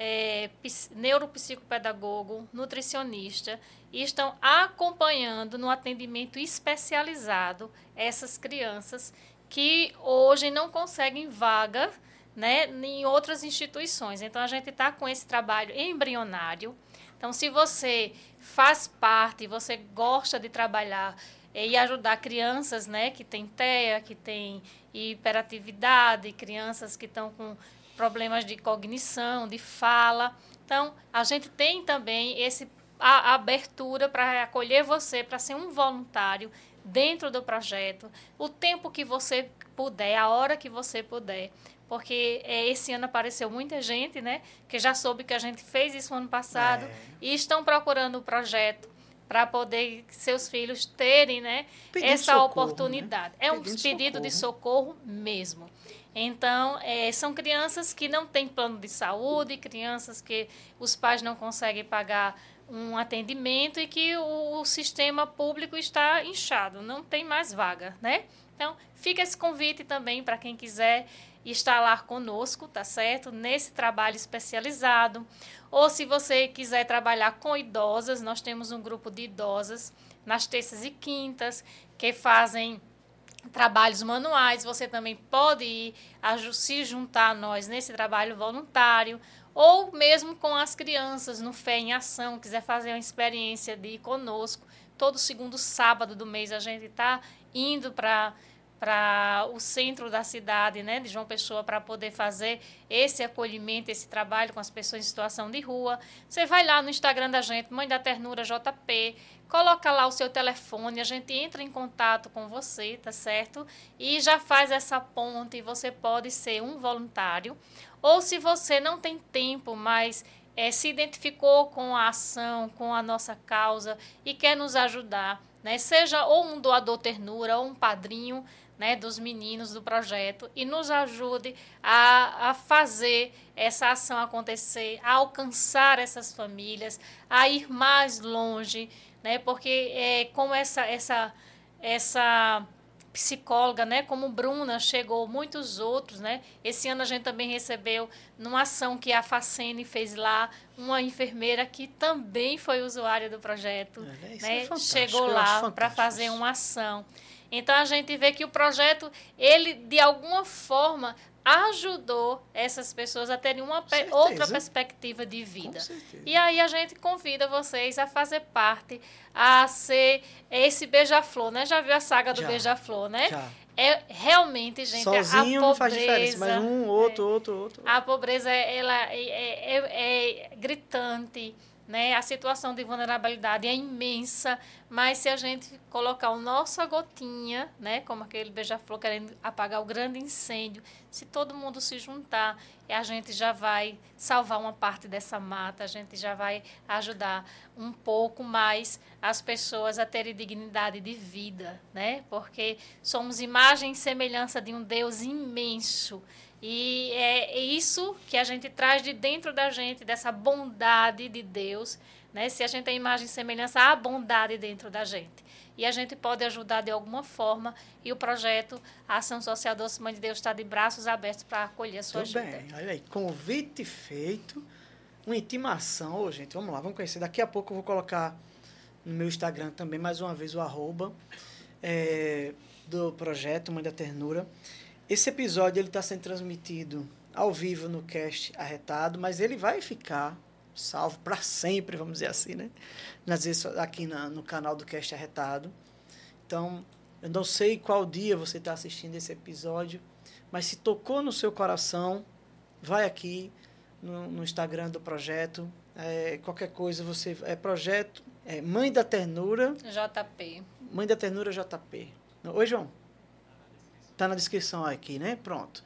é, neuropsicopedagogo, nutricionista, e estão acompanhando no atendimento especializado essas crianças que hoje não conseguem vaga né, em outras instituições. Então, a gente está com esse trabalho embrionário. Então, se você faz parte, você gosta de trabalhar eh, e ajudar crianças né, que têm TEA, que têm hiperatividade, crianças que estão com problemas de cognição, de fala. Então, a gente tem também esse a, a abertura para acolher você, para ser um voluntário dentro do projeto, o tempo que você puder, a hora que você puder. Porque é, esse ano apareceu muita gente, né? Que já soube que a gente fez isso ano passado é. e estão procurando o projeto para poder seus filhos terem, né? essa socorro, oportunidade. Né? É um pedido socorro. de socorro mesmo. Então, é, são crianças que não têm plano de saúde, crianças que os pais não conseguem pagar um atendimento e que o, o, sistema público está inchado, não tem mais vaga, né? Então, fica esse convite também para quem quiser instalar conosco, tá certo? Nesse trabalho especializado. Ou se você quiser trabalhar com idosas, nós temos um grupo de idosas nas terças e quintas que fazem trabalhos manuais, você também pode ir se juntar a nós nesse trabalho voluntário, ou mesmo com as crianças no Fé em Ação, quiser fazer uma experiência de ir conosco. Todo segundo sábado do mês a gente está indo para para o centro da cidade, né, de João Pessoa, para poder fazer esse acolhimento, esse trabalho com as pessoas em situação de rua. Você vai lá no Instagram da gente, Mãe da Ternura JP, coloca lá o seu telefone, a gente entra em contato com você, tá certo? E já faz essa ponte, você pode ser um voluntário. Ou se você não tem tempo, mas é, se identificou com a ação, com a nossa causa e quer nos ajudar, né? Seja ou um doador ternura ou um padrinho, né, dos meninos do projeto e nos ajude a, a fazer essa ação acontecer, a alcançar essas famílias, a ir mais longe, né, porque é, como essa, essa, essa psicóloga, né, como Bruna, chegou muitos outros, né? Esse ano a gente também recebeu numa ação que a Facene fez lá, uma enfermeira que também foi usuária do projeto, é, né? É chegou lá para fazer uma ação. Então a gente vê que o projeto, ele de alguma forma ajudou essas pessoas a terem uma pe outra perspectiva de vida. E aí a gente convida vocês a fazer parte, a ser esse beija-flor, né? Já viu a saga do beija-flor, né? Já. É realmente, gente, Sozinho a pobreza, não faz diferença, mas um, outro, é, outro, outro. A pobreza, ela é, é, é, é gritante né? A situação de vulnerabilidade é imensa, mas se a gente colocar o nossa gotinha, né, como aquele beija-flor querendo apagar o grande incêndio, se todo mundo se juntar, a gente já vai salvar uma parte dessa mata, a gente já vai ajudar um pouco mais as pessoas a terem dignidade de vida, né? Porque somos imagem e semelhança de um Deus imenso e é isso que a gente traz de dentro da gente, dessa bondade de Deus, né? Se a gente tem imagem e semelhança, há bondade dentro da gente. E a gente pode ajudar de alguma forma. E o projeto Ação Social Doce Mãe de Deus está de braços abertos para acolher a sua Tudo ajuda. bem, olha aí, convite feito, uma intimação. Ô, gente, vamos lá, vamos conhecer. Daqui a pouco eu vou colocar no meu Instagram também, mais uma vez, o arroba é, do projeto Mãe da Ternura. Esse episódio ele está sendo transmitido ao vivo no cast arretado, mas ele vai ficar salvo para sempre, vamos dizer assim, né? Nas vezes, aqui na, no canal do cast arretado. Então, eu não sei qual dia você está assistindo esse episódio, mas se tocou no seu coração, vai aqui no, no Instagram do projeto. É, qualquer coisa, você é projeto é Mãe da Ternura. JP. Mãe da Ternura JP. Oi, João. Tá na descrição aqui, né? Pronto.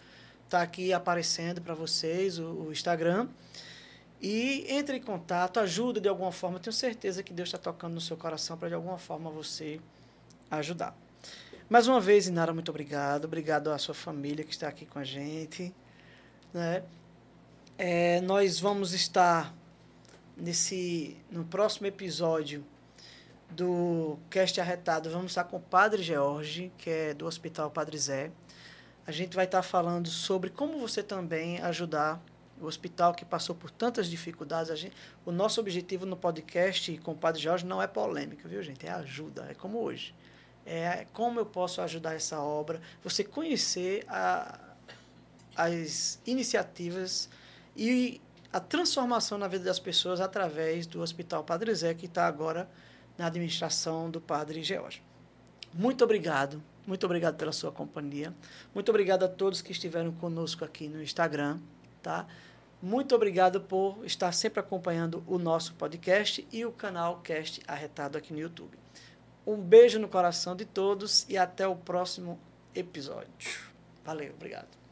Tá aqui aparecendo para vocês o, o, Instagram. E entre em contato, ajuda de alguma forma. Tenho certeza que Deus está tocando no seu coração para de alguma forma você ajudar. Mais uma vez, Inara, muito obrigado. Obrigado à sua família que está aqui com a gente. Né? É, nós vamos estar nesse no próximo episódio do Cast Arretado, vamos estar com o Padre George, que é do Hospital Padre Zé. A gente vai estar falando sobre como você também ajudar O hospital que passou por tantas dificuldades. Gente, o nosso objetivo no podcast com o Padre Jorge não é polêmica, viu, gente? É ajuda, é como hoje. É como eu posso ajudar essa obra, você conhecer a, as iniciativas e a transformação na vida das pessoas através do Hospital Padre Zé, que está agora na administração do Padre George. Muito obrigado, muito obrigado pela sua companhia. Muito obrigado a todos que estiveram conosco aqui no Instagram, tá? Muito obrigado por estar sempre acompanhando o nosso podcast e o canal Cast Arretado aqui no YouTube. Um beijo no coração de todos e até o próximo episódio. Valeu, obrigado.